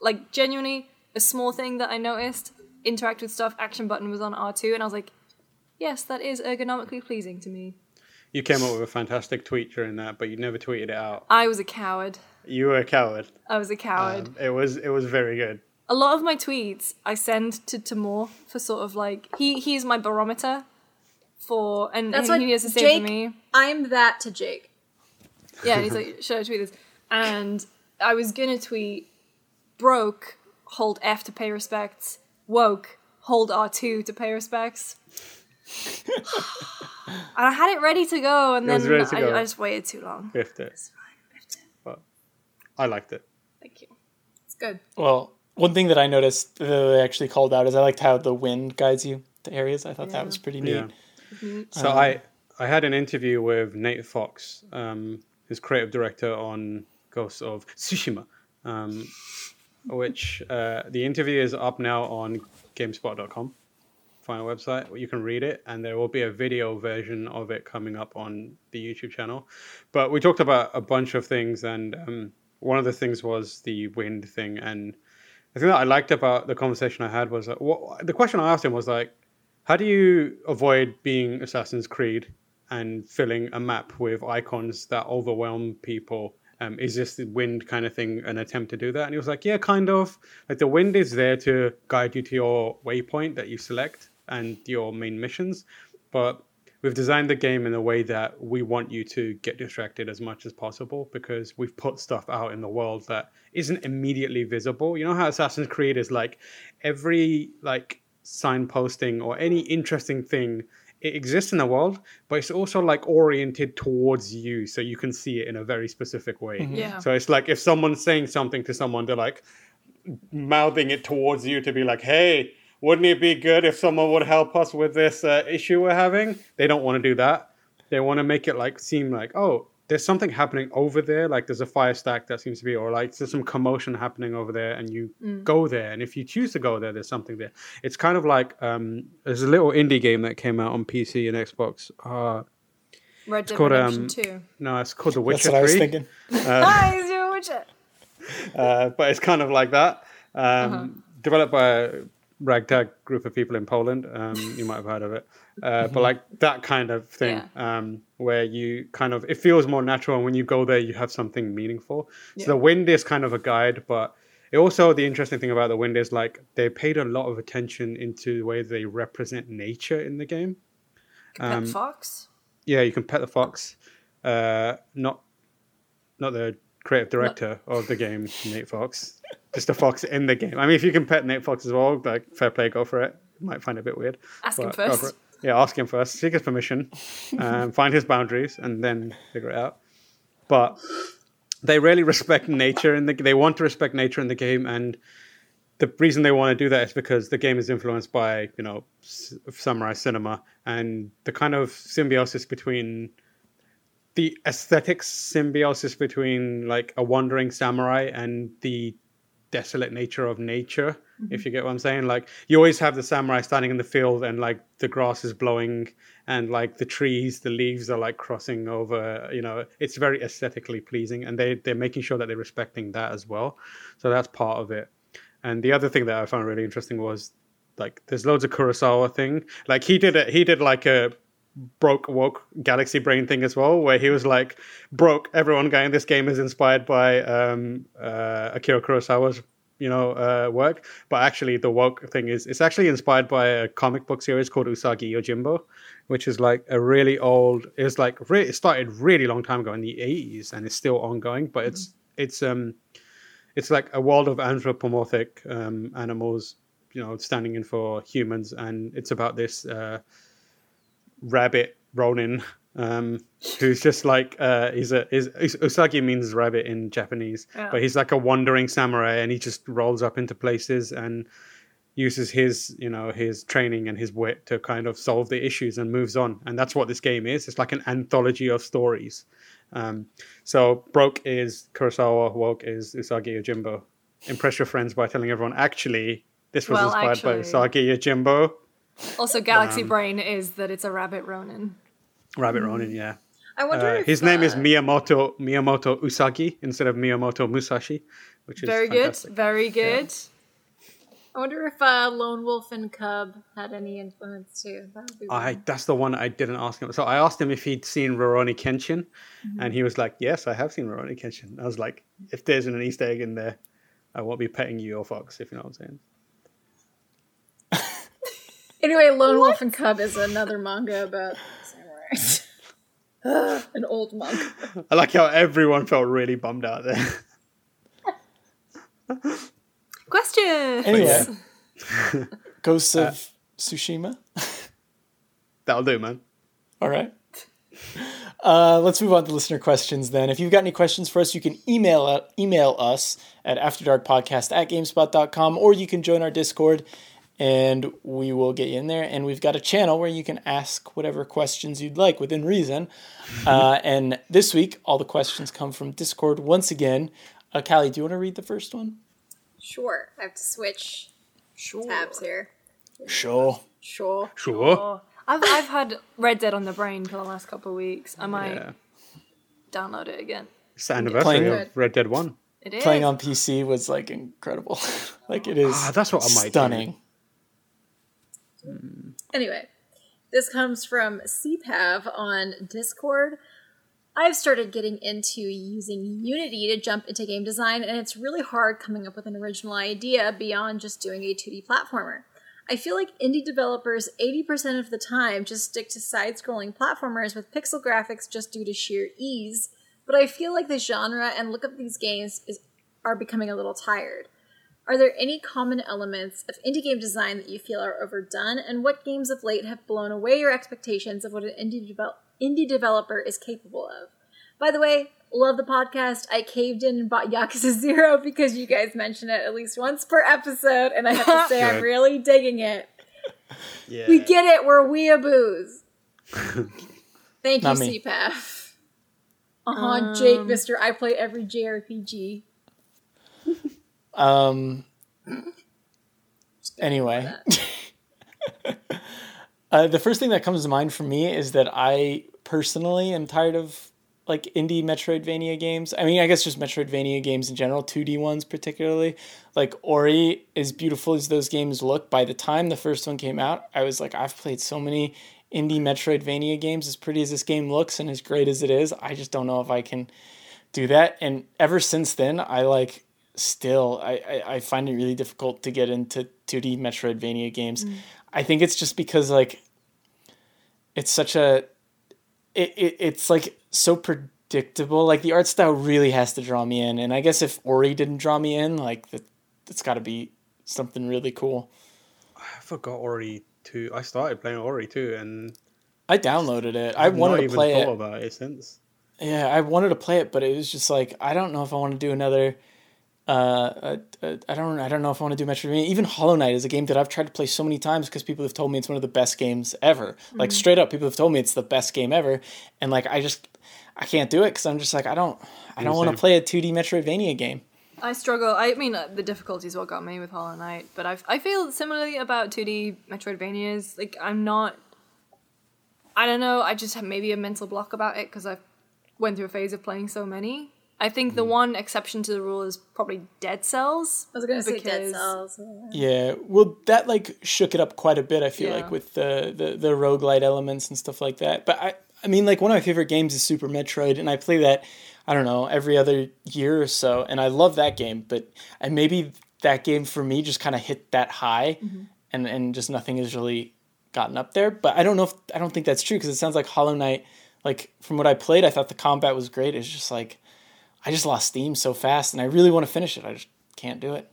like genuinely a small thing that I noticed. Interact with stuff. Action button was on R two, and I was like, yes, that is ergonomically pleasing to me. You came up with a fantastic tweet during that, but you never tweeted it out. I was a coward. You were a coward. I was a coward. Um, it was it was very good. a lot of my tweets I send to Tamoor for sort of like he he's my barometer for and, That's and what he has to say Jake. for me. I'm that to Jake. Yeah, and he's like, should I tweet this? And I was gonna tweet broke, hold F to pay respects, woke, hold R2 to pay respects. and I had it ready to go, and It then I, go. I just waited too long. Biffed it. But I liked it. Thank you. It's good. Well, one thing that I noticed that they actually called out is I liked how the wind guides you to areas. I thought that was pretty neat. Yeah. So I I had an interview with Nate Fox, um, who's creative director on Ghosts of Tsushima, um, which uh, the interview is up now on Gamespot.com, final website. You can read it, and there will be a video version of it coming up on the YouTube channel. But we talked about a bunch of things, and um, one of the things was the wind thing, and the thing that I liked about the conversation I had was what, the question I asked him was like, how do you avoid being Assassin's Creed and filling a map with icons that overwhelm people. Um, is this the wind kind of thing an attempt to do that? And he was like, yeah, kind of. Like the wind is there to guide you to your waypoint that you select and your main missions, but we've designed the game in a way that we want you to get distracted as much as possible because we've put stuff out in the world that isn't immediately visible. You know how Assassin's Creed is like every like signposting or any interesting thing it exists in the world, but it's also like oriented towards you, so you can see it in a very specific way. Mm-hmm. Yeah. So it's like if someone's saying something to someone, they're like mouthing it towards you to be like, "Hey, wouldn't it be good if someone would help us with this uh, issue we're having?" They don't want to do that. They want to make it like seem like, "Oh, there's something happening over there. Like there's a fire stack that seems to be, or like there's some commotion happening over there, and you go there. And if you choose to go there, there's something there. It's kind of like um, there's a little indie game that came out on PC and Xbox. Uh, Red Dead called, Redemption um, 2. no, it's called The That's Witcher what I was 3. thinking. Hi, Zero Witcher. uh, but it's kind of like that. Um, Developed by a ragtag group of people in Poland. Um, you might have heard of it. Uh, but like that kind of thing, um, where you kind of it feels more natural, and when you go there, you have something meaningful. So the wind is kind of a guide, but it also the interesting thing about the wind is like they paid a lot of attention into the way they represent nature in the game. Pet Fox. Yeah, you can pet the fox. Uh, not not the creative director of the game, Nate Fox. Just a fox in the game. I mean, if you can pet Nate Fox as well, like fair play, go for it. You might find it a bit weird. Ask him first. Yeah, ask him first. Seek his permission. Um, find his boundaries, and then figure it out. But they really respect nature, and the, they want to respect nature in the game, and the reason they want to do that is because the game is influenced by you know s- samurai cinema and the kind of symbiosis between the aesthetic symbiosis between like a wandering samurai and the desolate nature of nature if mm-hmm. you get what i'm saying. Like you always have the samurai standing in the field and like the grass is blowing and like the trees the leaves are like crossing over you know. It's very aesthetically pleasing and they they're making sure that they're respecting that as well. So that's part of it. And the other thing that i found really interesting was like there's loads of kurosawa thing. Like he did it he did like a broke woke galaxy brain thing as well where he was like broke everyone going this game is inspired by um uh akira kurosawa's you know uh work but actually the woke thing is it's actually inspired by a comic book series called usagi yojimbo which is like a really old It was like re- it started really long time ago in the 80s and it's still ongoing but it's it's um it's like a world of anthropomorphic um animals you know standing in for humans and it's about this uh rabbit Ronin, um, who's just like uh, he's a is Usagi means rabbit in Japanese, Yeah. but he's like a wandering samurai, and he just rolls up into places and uses his you know his training and his wit to kind of solve the issues and moves on, and that's what this game is. It's like an anthology of stories. Um, so broke is Kurosawa, woke is Usagi Yojimbo. Impress your friends by telling everyone actually this was Well, inspired by actually- Usagi Yojimbo. Also, Galaxy Brain is that it's a rabbit Ronin. Rabbit Ronin, yeah. I wonder Uh, if his name is uh, Miyamoto Miyamoto Usagi instead of Miyamoto Musashi, which is Very fantastic. good. Very good. I wonder if uh, Lone Wolf and Cub had any influence too. That I that's the one I didn't ask him. So I asked him if he'd seen Rurouni Kenshin, and he was like, "Yes, I have seen Rurouni Kenshin." I was like, "If there's an Easter egg in there, I won't be petting you or fox, if you know what I'm saying." Anyway, Lone Wolf and Cub is another manga about samurais. An old monk. I like how everyone felt really bummed out there. Question. Anyway, Ghosts of Tsushima. That'll do, man. All right. Uh, let's move on to listener questions then. If you've got any questions for us, you can email uh, email us at afterdarkpodcast at gamespot.com or you can join our Discord and we will get you in there. And we've got a channel where you can ask whatever questions you'd like within reason. Uh, and this week, all the questions come from Discord once again. Uh, Kallie, do you want to read the first one? Sure, I have to switch Sure. tabs here. Sure. Sure. Sure. Oh, I've, I've had Red Dead on the brain for the last couple of weeks. I might Yeah. download it again. It's the anniversary Playing- of Red Dead One. It is. Playing on PC was like incredible. like it is Ah, that's what I might do. Stunning. Anyway, This comes from CPAV on Discord. I've started getting into using Unity to jump into game design, and it's really hard coming up with an original idea beyond just doing a 2D platformer. I feel like indie developers 80% of the time just stick to side scrolling platformers with pixel graphics just due to sheer ease, but I feel like the genre and look of these games is, are becoming a little tired. Are there any common elements of indie game design that you feel are overdone, and what games of late have blown away your expectations of what an indie, devel- indie developer is capable of? By the way, love the podcast. I caved in and bought Yakuza Zero because you guys mention it at least once per episode, and I have to say I'm really digging it. Yeah. We get it. We're weeaboos. Thank you, Not me. CPAV. Uh huh, Jake, Mister. I play every JRPG. Um. Anyway, uh, the first thing that comes to mind for me is that I personally am tired of like indie Metroidvania games. I mean, I guess just Metroidvania games in general, 2D ones particularly. Like Ori, as beautiful as those games look, by the time the first one came out, I was like, I've played so many indie Metroidvania games, as pretty as this game looks and as great as it is. I just don't know if I can do that. And ever since then, I like still I, I, I find it really difficult to get into 2D Metroidvania games. Mm. I think it's just because like it's such a it, it it's like so predictable. Like the art style really has to draw me in. And I guess if Ori didn't draw me in, like that it's gotta be something really cool. I forgot Ori too. I started playing Ori too and I downloaded it. I I've wanted to play thought it. about it since. Yeah, I wanted to play it, but it was just like I don't know if I want to do another. Uh, uh, uh, I don't. I don't know if I want to do Metroidvania. Even Hollow Knight is a game that I've tried to play so many times because people have told me it's one of the best games ever. Like straight up, people have told me it's the best game ever, and like I just I can't do it because I'm just like I don't. I don't want to play a 2D Metroidvania game. I struggle. I mean, uh, the difficulty is what got me with Hollow Knight, but I I feel similarly about 2D Metroidvanias. Like I'm not. I don't know. I just have maybe a mental block about it because I went through a phase of playing so many. I think the hmm. one exception to the rule is probably Dead Cells. I was gonna say Dead Cells. Yeah, well, that like shook it up quite a bit. I feel Yeah. like with the the the roguelite elements and stuff like that. But I I mean, like one of my favorite games is Super Metroid, and I play that I don't know every other year or so, and I love that game. But and maybe that game for me just kind of hit that high, mm-hmm. and and just nothing has really gotten up there. But I don't know if I don't think that's true because it sounds like Hollow Knight. Like from what I played, I thought the combat was great. It's just like I just lost steam so fast, and I really want to finish it. I just can't do it.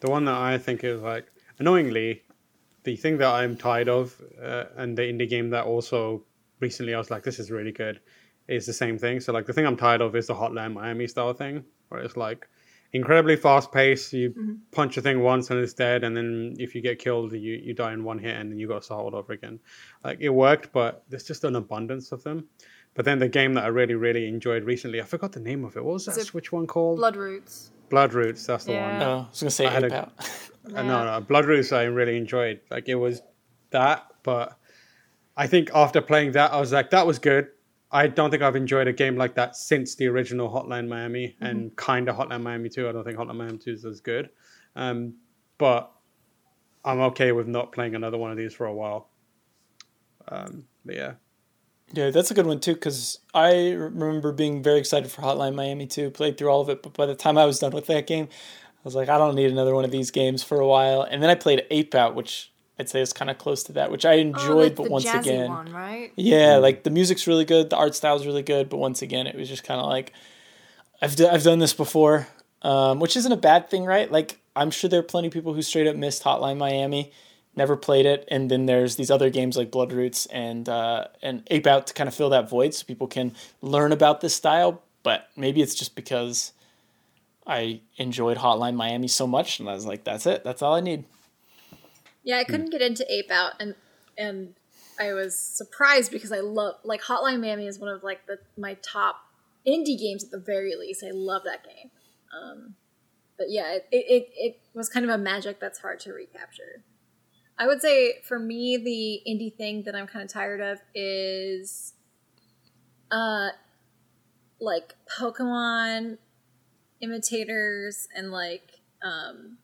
The one that I think is like annoyingly, the thing that I'm tired of, uh, and the indie game that also recently I was like, this is really good, is the same thing. So like the thing I'm tired of is the Hotline Miami style thing, where it's like incredibly fast paced. You punch a thing once and it's dead, and then if you get killed, you you die in one hit, and then you got to start all over again. Like it worked, but there's just an abundance of them. But then the game that I really really enjoyed recently, I forgot the name of it. What was that it Switch one called? Bloodroots. Blood Roots. That's the one. Yeah. Oh, I was gonna say I had a- Out. Uh, no, no, Bloodroots I really enjoyed. Like it was that, but I think after playing that, I was like, that was good. I don't think I've enjoyed a game like that since the original Hotline Miami and kind of Hotline Miami 2. I don't think Hotline Miami 2 is as good. Um, but I'm okay with not playing another one of these for a while. Um, but yeah. Yeah, that's a good one too. Because I remember being very excited for Hotline Miami too. Played through all of it, but by the time I was done with that game, I was like, I don't need another one of these games for a while. And then I played Ape Out, which I'd say is kind of close to that, which I enjoyed, oh, but once jazzy again, one, right? yeah, like the music's really good, the art style's really good, but once again, it was just kind of like, I've d- I've done this before, um, which isn't a bad thing, right? Like I'm sure there are plenty of people who straight up missed Hotline Miami, never played it, and then there's these other games like Bloodroots and uh, and Ape Out to kind of fill that void, so people can learn about this style. But maybe it's just because I enjoyed Hotline Miami so much, and I was like, that's it, that's all I need. Yeah, I Hmm. couldn't get into Ape Out, and and I was surprised because I love like Hotline Miami is one of like the my top indie games at the very least. I love that game. Um, but yeah, it, it, it, it was kind of a magic that's hard to recapture. I would say for me, the indie thing that I'm kind of tired of is uh like Pokemon imitators and like um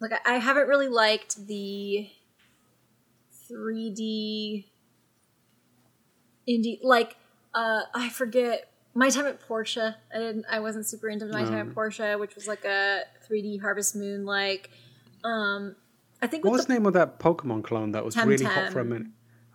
like I- I haven't really liked the 3D indie like uh I forget my time at Portia. I didn't I wasn't super into my time at Portia, which was like a 3D Harvest Moon like um I think What was the name of that Pokemon clone that was really hot for a minute?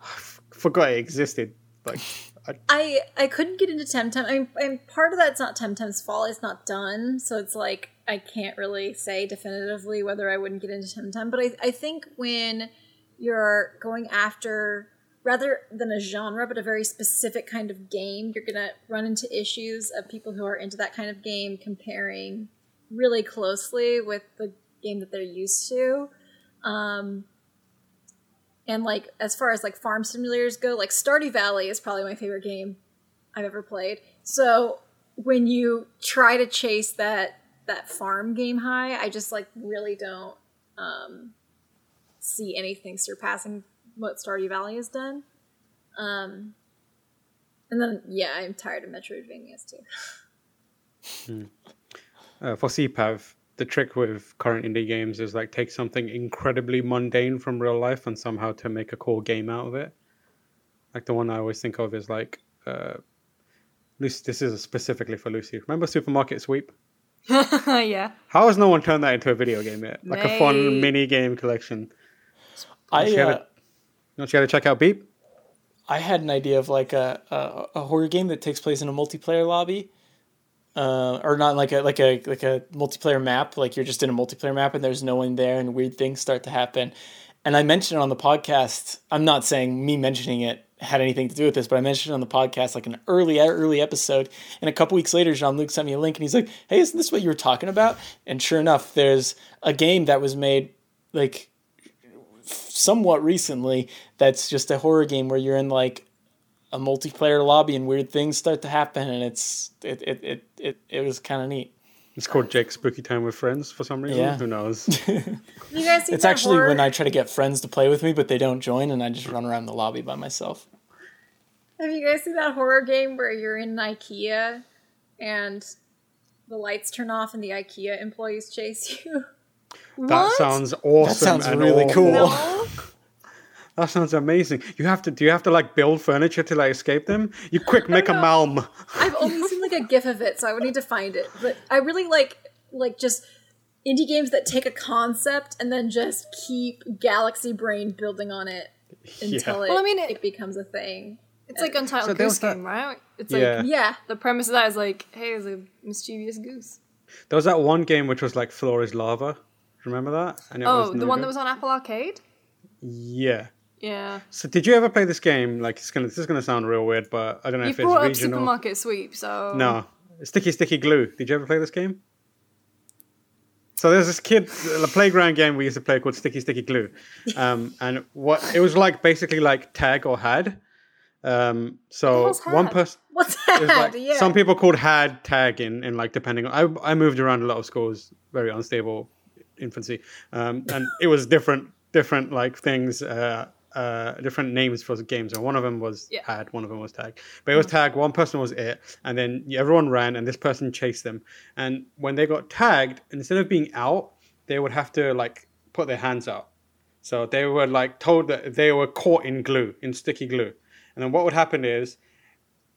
Forgot it existed. Like, I, I I couldn't get into Temtem. I mean, and part of that's not Temtem's fault. It's not done, so it's like I can't really say definitively whether I wouldn't get into Temtem. But I I think when you're going after rather than a genre, but a very specific kind of game, you're gonna run into issues of people who are into that kind of game comparing really closely with the game that they're used to. Um, and like as far as like farm simulators go, like Stardew Valley is probably my favorite game I've ever played. So when you try to chase that that farm game high, I just like really don't um, see anything surpassing what Stardew Valley has done. Um, and then yeah, I'm tired of Metroidvanias too. uh, for CPAV, the trick with current indie games is like take something incredibly mundane from real life and somehow to make a cool game out of it. Like the one I always think of is like, uh, Lucy, this is specifically for Lucy. Remember Supermarket Sweep? yeah. How has no one turned that into a video game yet? Like a fun mini game collection. I She had a- uh, Don't you got to check out Beep? I had an idea of like a, a a horror game that takes place in a multiplayer lobby, uh, or not like a like a like a multiplayer map. Like you're just in a multiplayer map and there's no one there, and weird things start to happen. And I mentioned it on the podcast. I'm not saying me mentioning it had anything to do with this, but I mentioned it on the podcast like an early early episode. And a couple weeks later, Jean Luc sent me a link, and he's like, "Hey, isn't this what you were talking about?" And sure enough, there's a game that was made like somewhat recently that's just a horror game where you're in like a multiplayer lobby and weird things start to happen and it's it it it it, it was kind of neat It's called Jake's Spooky Time with Friends for some reason. Yeah. Who knows? You guys see it's actually horror? when i try to get friends to play with me but they don't join and i just run around the lobby by myself Have you guys seen that horror game where you're in IKEA and the lights turn off and the IKEA employees chase you? that What? sounds awesome. That sounds and really awful. cool. No. That sounds amazing. You have to. Do you have to like build furniture to like escape them? You quick make a malm. I've only seen like a gif of it, so I would need to find it. But I really like like just indie games that take a concept and then just keep Galaxy Brain building on it until Yeah. it, Well, I mean, it, it- become a thing. It's like Untitled So there Goose that- Game, right? It's Yeah. like Yeah. the premise of that is like, hey, it's a mischievous goose. There was that one game which was like floor is lava. Remember that? And it Oh, the no one good? that was on Apple Arcade. Yeah. Yeah, So did you ever play this game? Like it's gonna. This is gonna sound real weird, but I don't know if you if it's brought up regional. Supermarket Sweep, so No, Sticky Sticky Glue. Did you ever play this game? So there's this kid, a playground game we used to play called Sticky Sticky Glue, um, and what it was like basically like tag or had. Um, so one person, What's that? like yeah. some people called had tag in, in like depending on. I I moved around a lot of schools, very unstable infancy, um, and it was different different like things. Uh, uh, different names for the games, and one of them was Yeah. had, one of them was tag. But it was tag. One person was it, and then everyone ran, and this person chased them. And when they got tagged, instead of being out, they would have to like put their hands out. So they were like told that they were caught in glue, in sticky glue. And then what would happen is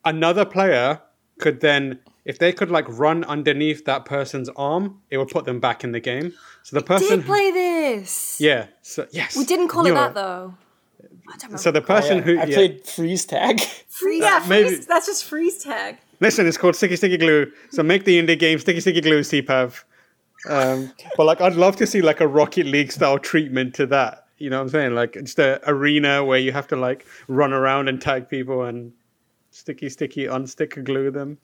another player could then, if they could like run underneath that person's arm, it would put them back in the game. So the person, did play this. yeah, so yes, We didn't call it that though. I don't remember. So the person Yeah, who I yeah. played freeze tag. Free, yeah, maybe- freeze, that's just freeze tag. Listen, it's called Sticky Sticky Glue. So make the indie game Sticky Sticky Glue, CPAV. Um, but like, I'd love to see like a Rocket League style treatment to that. You know what I'm saying? Like just a arena where you have to like run around and tag people and sticky sticky unstick glue them.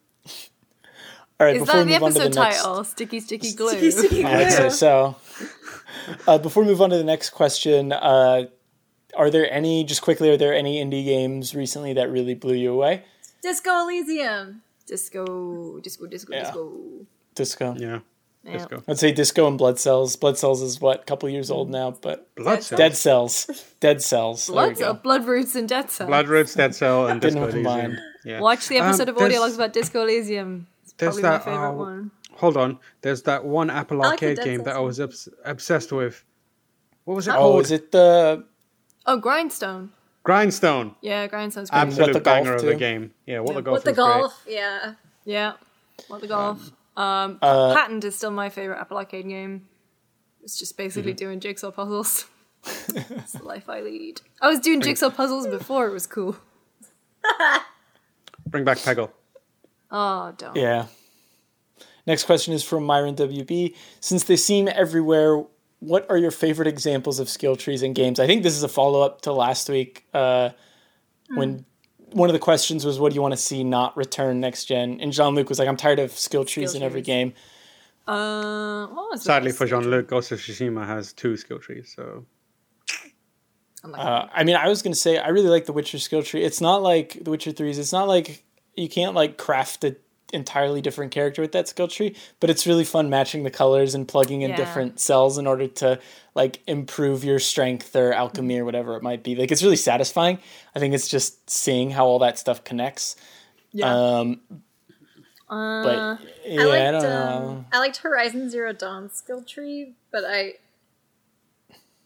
All right, Is before that we the move on to the episode next, title? Sticky, sticky glue. Sticky, sticky I'd say so. Uh, before we move on to the next question, uh, are there any just quickly? Are there any indie games recently that really blew you away? Disco Elysium. Disco, disco, disco, Yeah. disco. Disco. Yeah. Yeah. Let's. I'd say Disco and Blood Cells. Blood Cells is what a couple years old now, but Blood cells. Dead Cells, Dead Cells. Blood, go. uh, bloodroots and dead cells. Bloodroots, Dead Cell, and Didn't Disco combine. Elysium. Yeah. Watch the episode Um, of Audio Logs about Disco Elysium. It's there's probably my that, favorite uh, one. Hold on. There's that one Apple I like Arcade Dead game that I was obs- obsessed with. What was it Oh, called? is it the Oh, Grindstone. Grindstone, Yeah, Grindstone's great. absolute the Golf, banger of too. the game. Yeah, what Yeah. the golf With the is great. golf, yeah. Yeah, what the golf. Um, Uh, Patterned is still my favorite Apple Arcade game. It's just basically doing jigsaw puzzles. it's the life I lead. I was doing jigsaw puzzles before it was cool. Bring back Peggle. Oh, don't. Yeah. Next question is from Myron WB. Since they seem everywhere, what are your favorite examples of skill trees in games? I think this is a follow up to last week uh, when one of the questions was, What do you want to see not return next gen? And Jean Luc was like, I'm tired of skill trees Skill in every game. Uh, what Sadly for Jean Luc, Ghost of Tsushima has two skill trees. So? I'm Uh, I mean, I was going to say, I really like The Witcher skill tree. It's not like The Witcher 3's, it's not like you can't like craft an entirely different character with that skill tree, but it's really fun matching the colors and plugging in Yeah. different cells in order to like improve your strength or alchemy or whatever it might be. Like it's really satisfying. I think it's just seeing how all that stuff connects. yeah. Um, uh, but yeah, I I, liked don't um, know. I liked Horizon Zero Dawn skill tree, but I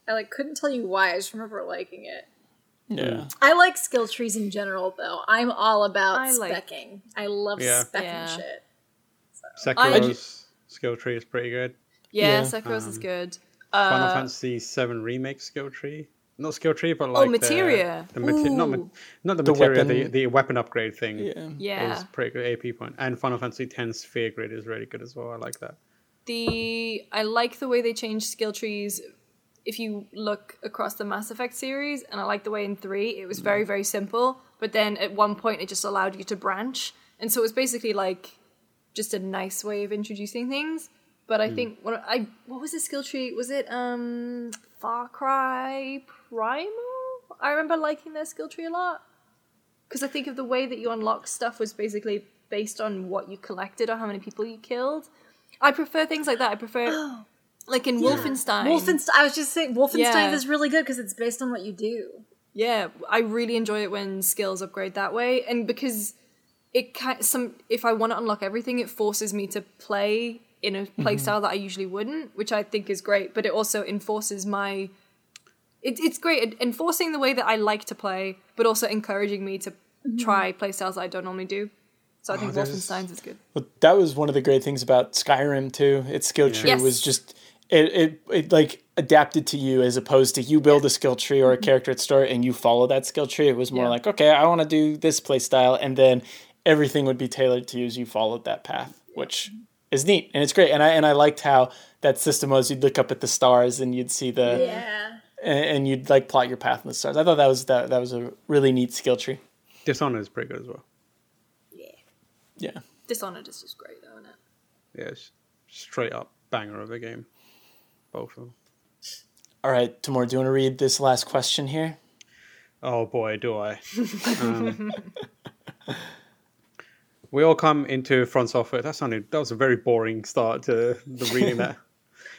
I like couldn't tell you why. I just remember liking it. Yeah. I like skill trees in general, though. I'm all about I like- specking. I love Yeah. specking Yeah. shit. Sekiro's skill tree is pretty good. yeah, yeah, Sekiro's is um, good. Final Uh, Fantasy VII remake skill tree. Not skill tree, but like Oh, materia. The, the mate- not, ma- Ooh. not the, The materia, the, weapon. the weapon upgrade thing. Yeah. yeah. is pretty good AP point. And Final Fantasy X Sphere Grid is really good as well. I like that. the I like the way they changed skill trees. If you look across the Mass Effect series, and I like the way in three it was very very simple, but then at one point it just allowed you to branch, and so it was basically like just a nice way of introducing things. But I think what I what was the skill tree? Was it um Far Cry Primal? I remember liking their skill tree a lot because I think of the way that you unlock stuff was basically based on what you collected or how many people you killed. I prefer things like that. I prefer, like in Wolfenstein. Wolfenstein. I was just saying, Wolfenstein Yeah. is really good because it's based on what you do. Yeah, I really enjoy it when skills upgrade that way, and because it kind some if I want to unlock everything, it forces me to play in a mm-hmm. play style that I usually wouldn't, which I think is great. But it also enforces my. It, it's great enforcing the way that I like to play, but also encouraging me to mm-hmm. try play styles that I don't normally do. So I oh, think there's- Wolfenstein's is good. Well, that was one of the great things about Skyrim too. Its skill tree Yes. was just it, it it like adapted to you as opposed to you build a skill tree or a mm-hmm. character at start and you follow that skill tree. It was more Yeah. like, okay, I want to do this play style, and then everything would be tailored to you as you followed that path, which is neat and it's great. And I and I liked how that system was. You'd look up at the stars and you'd see the Yeah. and, and you'd like plot your path in the stars. I thought that was that that was a really neat skill tree. Dishonored is pretty good as well. Yeah. Yeah. Dishonored is just great, though, isn't it? Yeah, it's straight up banger of a game. Both of them. All right, Tamoor, do you want to read this last question here? Oh boy, do I. Um, we all come into Front Software. That sounded that was a very boring start to the reading that.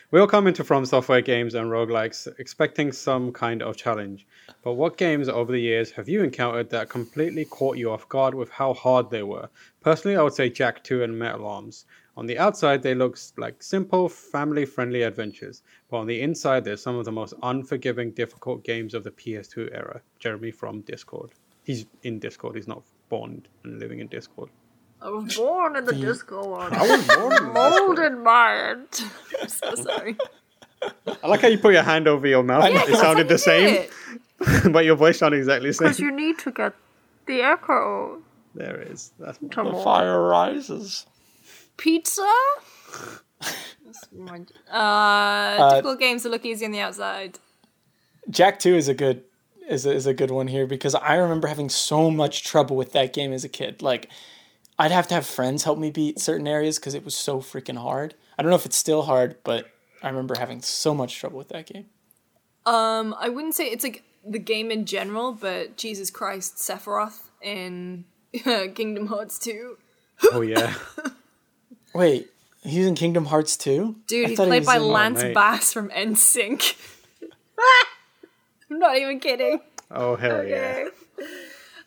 We all come into From Software games and roguelikes expecting some kind of challenge. But what games over the years have you encountered that completely caught you off guard with how hard they were? Personally, I would say Jak 2 and Metal Arms. On the outside, they look like simple, family friendly adventures. But on the inside, they're some of the most unforgiving, difficult games of the PS2 era. Jeremy from Discord. He's in Discord, he's not born and living in Discord. I was born in the mm. Discord. I was born in Molded by it. I'm so sorry. I like how you put your hand over your mouth. Yeah, it sounded the That's how you same, but your voice sounded exactly the same. Because you need to get the echo. There it is. That's my Come on. fire rises. Pizza? uh, difficult games that look easy on the outside. Jak Two is a good is a, is a good one here because I remember having so much trouble with that game as a kid. Like, I'd have to have friends help me beat certain areas because it was so freaking hard. I don't know if it's still hard, but I remember having so much trouble with that game. Um, I wouldn't say it's like the game in general, but Jesus Christ, Sephiroth in Kingdom Hearts 2. Oh yeah. Wait, he's in Kingdom Hearts Two? Dude, I he's thought he played by Lance mate. Bass from NSYNC. I'm not even kidding. Oh hell yeah.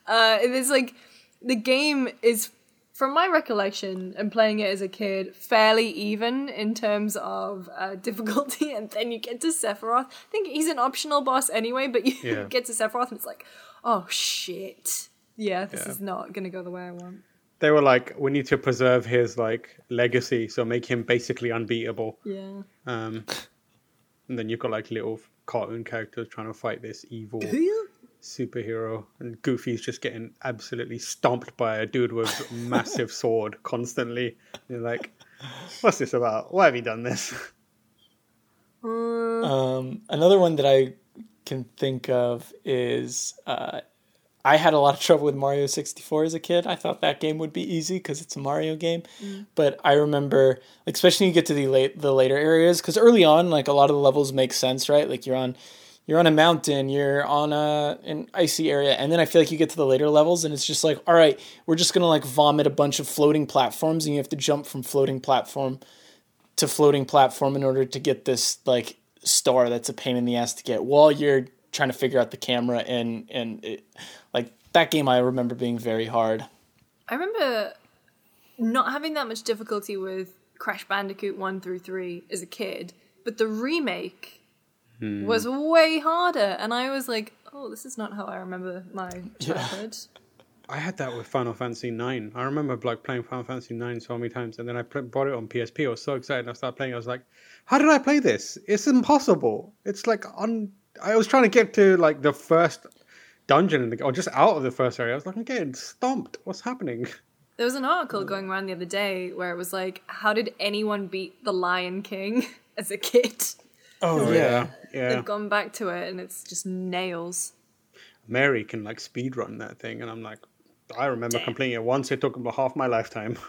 Uh, and it's like the game is from my recollection and playing it as a kid, fairly even in terms of uh, difficulty, and then you get to Sephiroth. I think he's an optional boss anyway, but you Yeah. get to Sephiroth and it's like, oh shit. Yeah, this Yeah. is not gonna go the way I want. They were like, we need to preserve his like legacy, so make him basically unbeatable. Yeah. Um, and then you've got like little cartoon characters trying to fight this evil superhero, and Goofy's just getting absolutely stomped by a dude with a massive sword constantly. You're like, what's this about? Why have you done this? Um, another one that I can think of is uh, I had a lot of trouble with Mario 64 as a kid. I thought that game would be easy because it's a Mario game. Mm. But I remember, like, especially when you get to the late the later areas, because early on, like a lot of the levels make sense, right? Like you're on you're on a mountain, you're on a an icy area, and then I feel like you get to the later levels and it's just like, all right, we're just gonna like vomit a bunch of floating platforms, and you have to jump from floating platform to floating platform in order to get this like star that's a pain in the ass to get while you're trying to figure out the camera and and it, like that game I remember being very hard. I remember not having that much difficulty with Crash Bandicoot 1 through 3 as a kid, but the remake hmm. was way harder, and I was like, oh, this is not how I remember my childhood. I had that with Final Fantasy Nine. I remember like playing Final Fantasy Nine so many times, and then I pl- bought it on PSP. I was so excited. I started playing. I was like, "How did I play this? It's impossible. It's like on." I was trying to get to like the first dungeon in the or just out of the first area. I was like, "I'm getting stomped. What's happening?" There was an article going around the other day where it was like, how did anyone beat the Lion King as a kid? Oh, oh yeah, yeah. They've gone back to it, and it's just nails. Mary can like speed run that thing, and I'm like, I remember completing it once. It took about half my lifetime.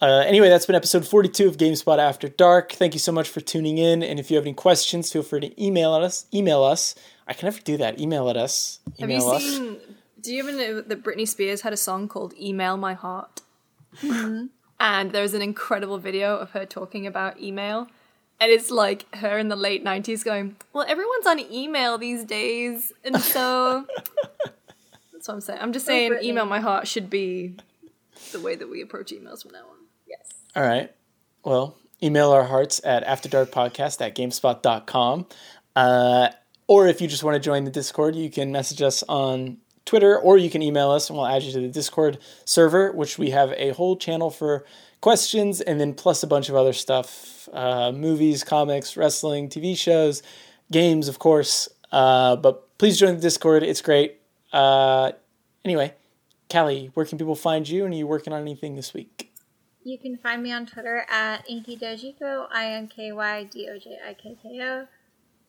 Uh, anyway, that's been episode 42 of GameSpot After Dark. Thank you so much for tuning in. And if you have any questions, feel free to email us. Email us. I can never do that. Email at us. Have you us. seen? Do you ever know that Britney Spears had a song called "Email My Heart"? And there's an incredible video of her talking about email, and it's like her in the late '90s going, "Well, everyone's on email these days, and so." That's what I'm saying. I'm just saying, Britney. "Email My Heart" should be the way that we approach emails from now on. Yes. All right. Well, email our hearts at afterdarkpodcast at gamespot.com. Uh, or if you just want to join the Discord, you can message us on Twitter or you can email us and we'll add you to the Discord server, which we have a whole channel for questions and then plus a bunch of other stuff uh, movies, comics, wrestling, TV shows, games, of course. Uh, but please join the Discord. It's great. Uh, anyway, Kallie, where can people find you? And are you working on anything this week? You can find me on Twitter at Inky Dojikko, I N K Y D O J I K K O.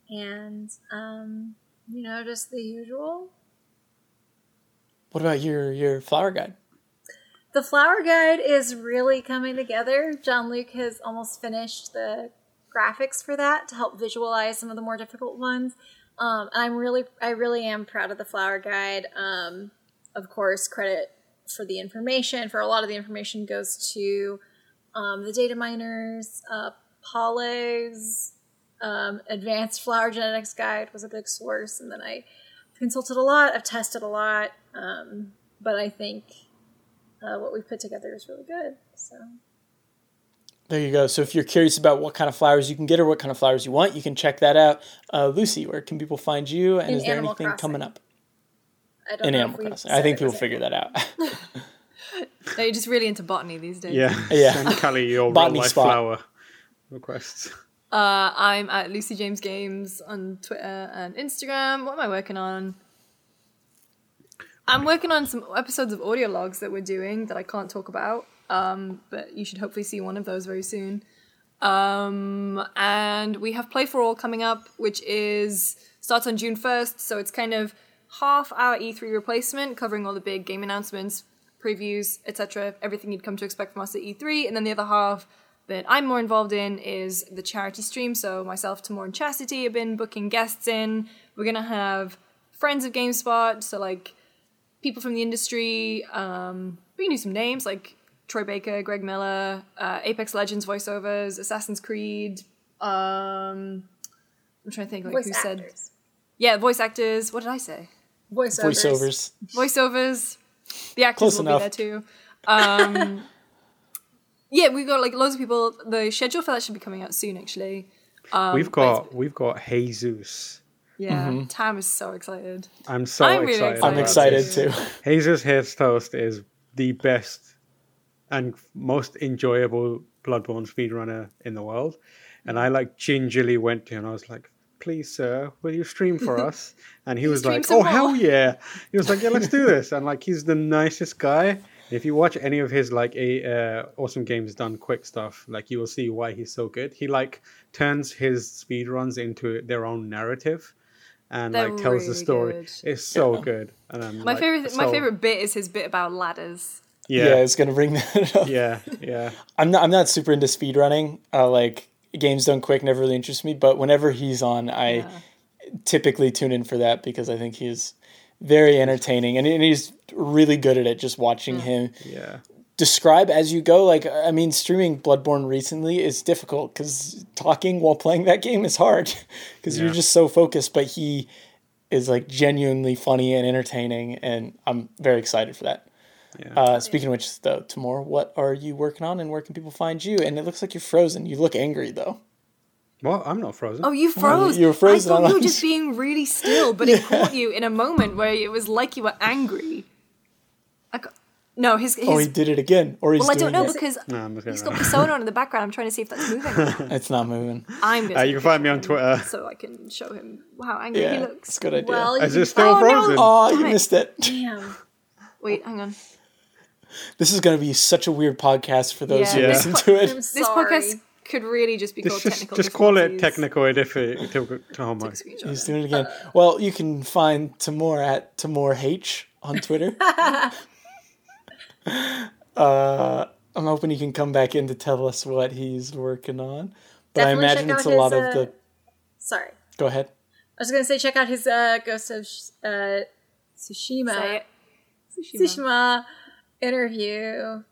And, um, you know, just the usual. What about your your flower guide? The flower guide is really coming together. Jean Luc has almost finished the graphics for that to help visualize some of the more difficult ones. Um, and I'm really, I really am proud of the flower guide. Um, of course, credit for the information, for a lot of the information goes to um, the data miners. Uh, um, advanced flower genetics guide was a big source. And then I consulted a lot, I've tested a lot. Um, but I think uh, what we put together is really good. So There you go. So if you're curious about what kind of flowers you can get or what kind of flowers you want, you can check that out. Uh, Lucy, where can people find you? And In is there Animal anything Crossing. coming up I don't in know Animal if Crossing? I think people figure that out. No, you're just really into botany these days. Yeah, Yeah. Send Kallie your real Botany life spot. flower requests. Uh, I'm at Lucy James Games on Twitter and Instagram. What am I working on? I'm working on some episodes of audio logs that we're doing that I can't talk about. Um, but you should hopefully see one of those very soon. Um, and we have Play for All coming up, which is starts on June 1st. So it's kind of half our E3 replacement, covering all the big game announcements, previews, etc. Everything you'd come to expect from us at E3. And then the other half that I'm more involved in is the charity stream. So myself, Tamoor, and Chastity have been booking guests in. We're gonna have friends of GameSpot, so like people from the industry. Um, we can do some names like Troy Baker, Greg Miller, uh, Apex Legends voiceovers, Assassin's Creed. Um, I'm trying to think like voice who said yeah, voice actors. What did I say? Voiceovers. Voiceovers. Voiceovers. The actors Close will enough. be there too. Um, yeah, we've got like loads of people. The schedule for that should be coming out soon, actually. Um, we've got we've got Jesus. yeah. Tam is so excited. I'm so I'm really excited. excited. I'm excited too. Jesus Hates Toast is the best and most enjoyable Bloodborne speedrunner in the world. And I like gingerly went to him and I was like, please, sir, will you stream for us? And he was like, oh, hell yeah. He was like, yeah, let's do this. And like, he's the nicest guy. If you watch any of his like a uh, awesome games done quick stuff, like you will see why he's so good. He like turns his speed runs into their own narrative and They're like tells the story. good. It's so Yeah. good. And I'm, My like, favorite, my favorite bit is his bit about ladders. Yeah, Yeah, I was gonna bring that up. yeah, yeah. I'm not. I'm not super into speedrunning. Uh, like games done quick never really interest me. But whenever he's on, I Yeah. typically tune in for that because I think he's very entertaining and, and he's really good at it. Just watching him Yeah. describe as you go. Like I mean, streaming Bloodborne recently is difficult because talking while playing that game is hard because you're just so focused. But he is like genuinely funny and entertaining, and I'm very excited for that. Yeah. Uh, speaking of which, though, Tamoor, what are you working on, and where can people find you? And it looks like you're frozen. You look angry though. Well, I'm not frozen. Oh, you froze. you were frozen I thought on you were just being really still, but it caught you in a moment where it was like you were angry. I ca- no, his, his Oh, he did it again, or he's well, I doing don't know it. because No, I'm just he's gonna- got Persona on in the background. I'm trying to see if that's moving. It's not moving. I'm gonna Uh, you can find me on Twitter. so I can show him how angry he Yeah, looks. it's a good idea. Well, Is can it still Oh, no. frozen? oh, you missed it. Damn. Wait, hang on. This is going to be such a weird podcast for those who Yeah. listen Yeah. to it. This podcast could really just be called Just, just, technical. just call it difficulties. technical diffi- to, to oh He's doing it again. Well, you can find Tamoor at Tamoor H on Twitter. uh, I'm hoping he can come back in to tell us what he's working on. But Definitely I imagine it's out a lot his, of uh, the. Sorry. Go ahead. I was gonna say check out his uh, Ghost of uh, Tsushima it. Tsushima. Tsushima interview.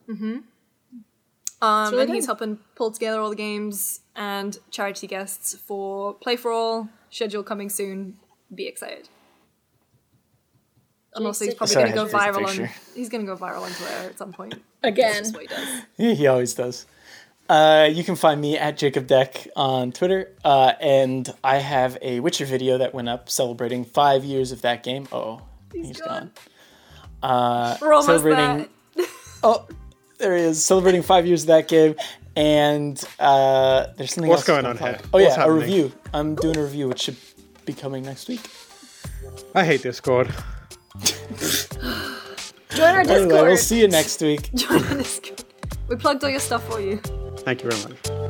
Um, really and he's helping pull together all the games and charity guests for Play for All. Schedule coming soon. Be excited. And also, he's probably going to go I had to viral take on. He's going to go viral on Twitter at some point. Again. What he does. Yeah, he always does. Uh, you can find me at Jacob Deck on Twitter, uh, and I have a Witcher video that went up celebrating five years of that game. Oh, he's gone. gone. Uh, We're almost celebrating. there. Oh, there he is, celebrating five years of that game, and uh, there's something What's else going to on talk- here? Oh What's yeah, a review. I'm doing a review, which should be coming next week. I hate Discord. Join our Discord. Anyway, we'll see you next week. Join the Discord. We plugged all your stuff for you. Thank you very much.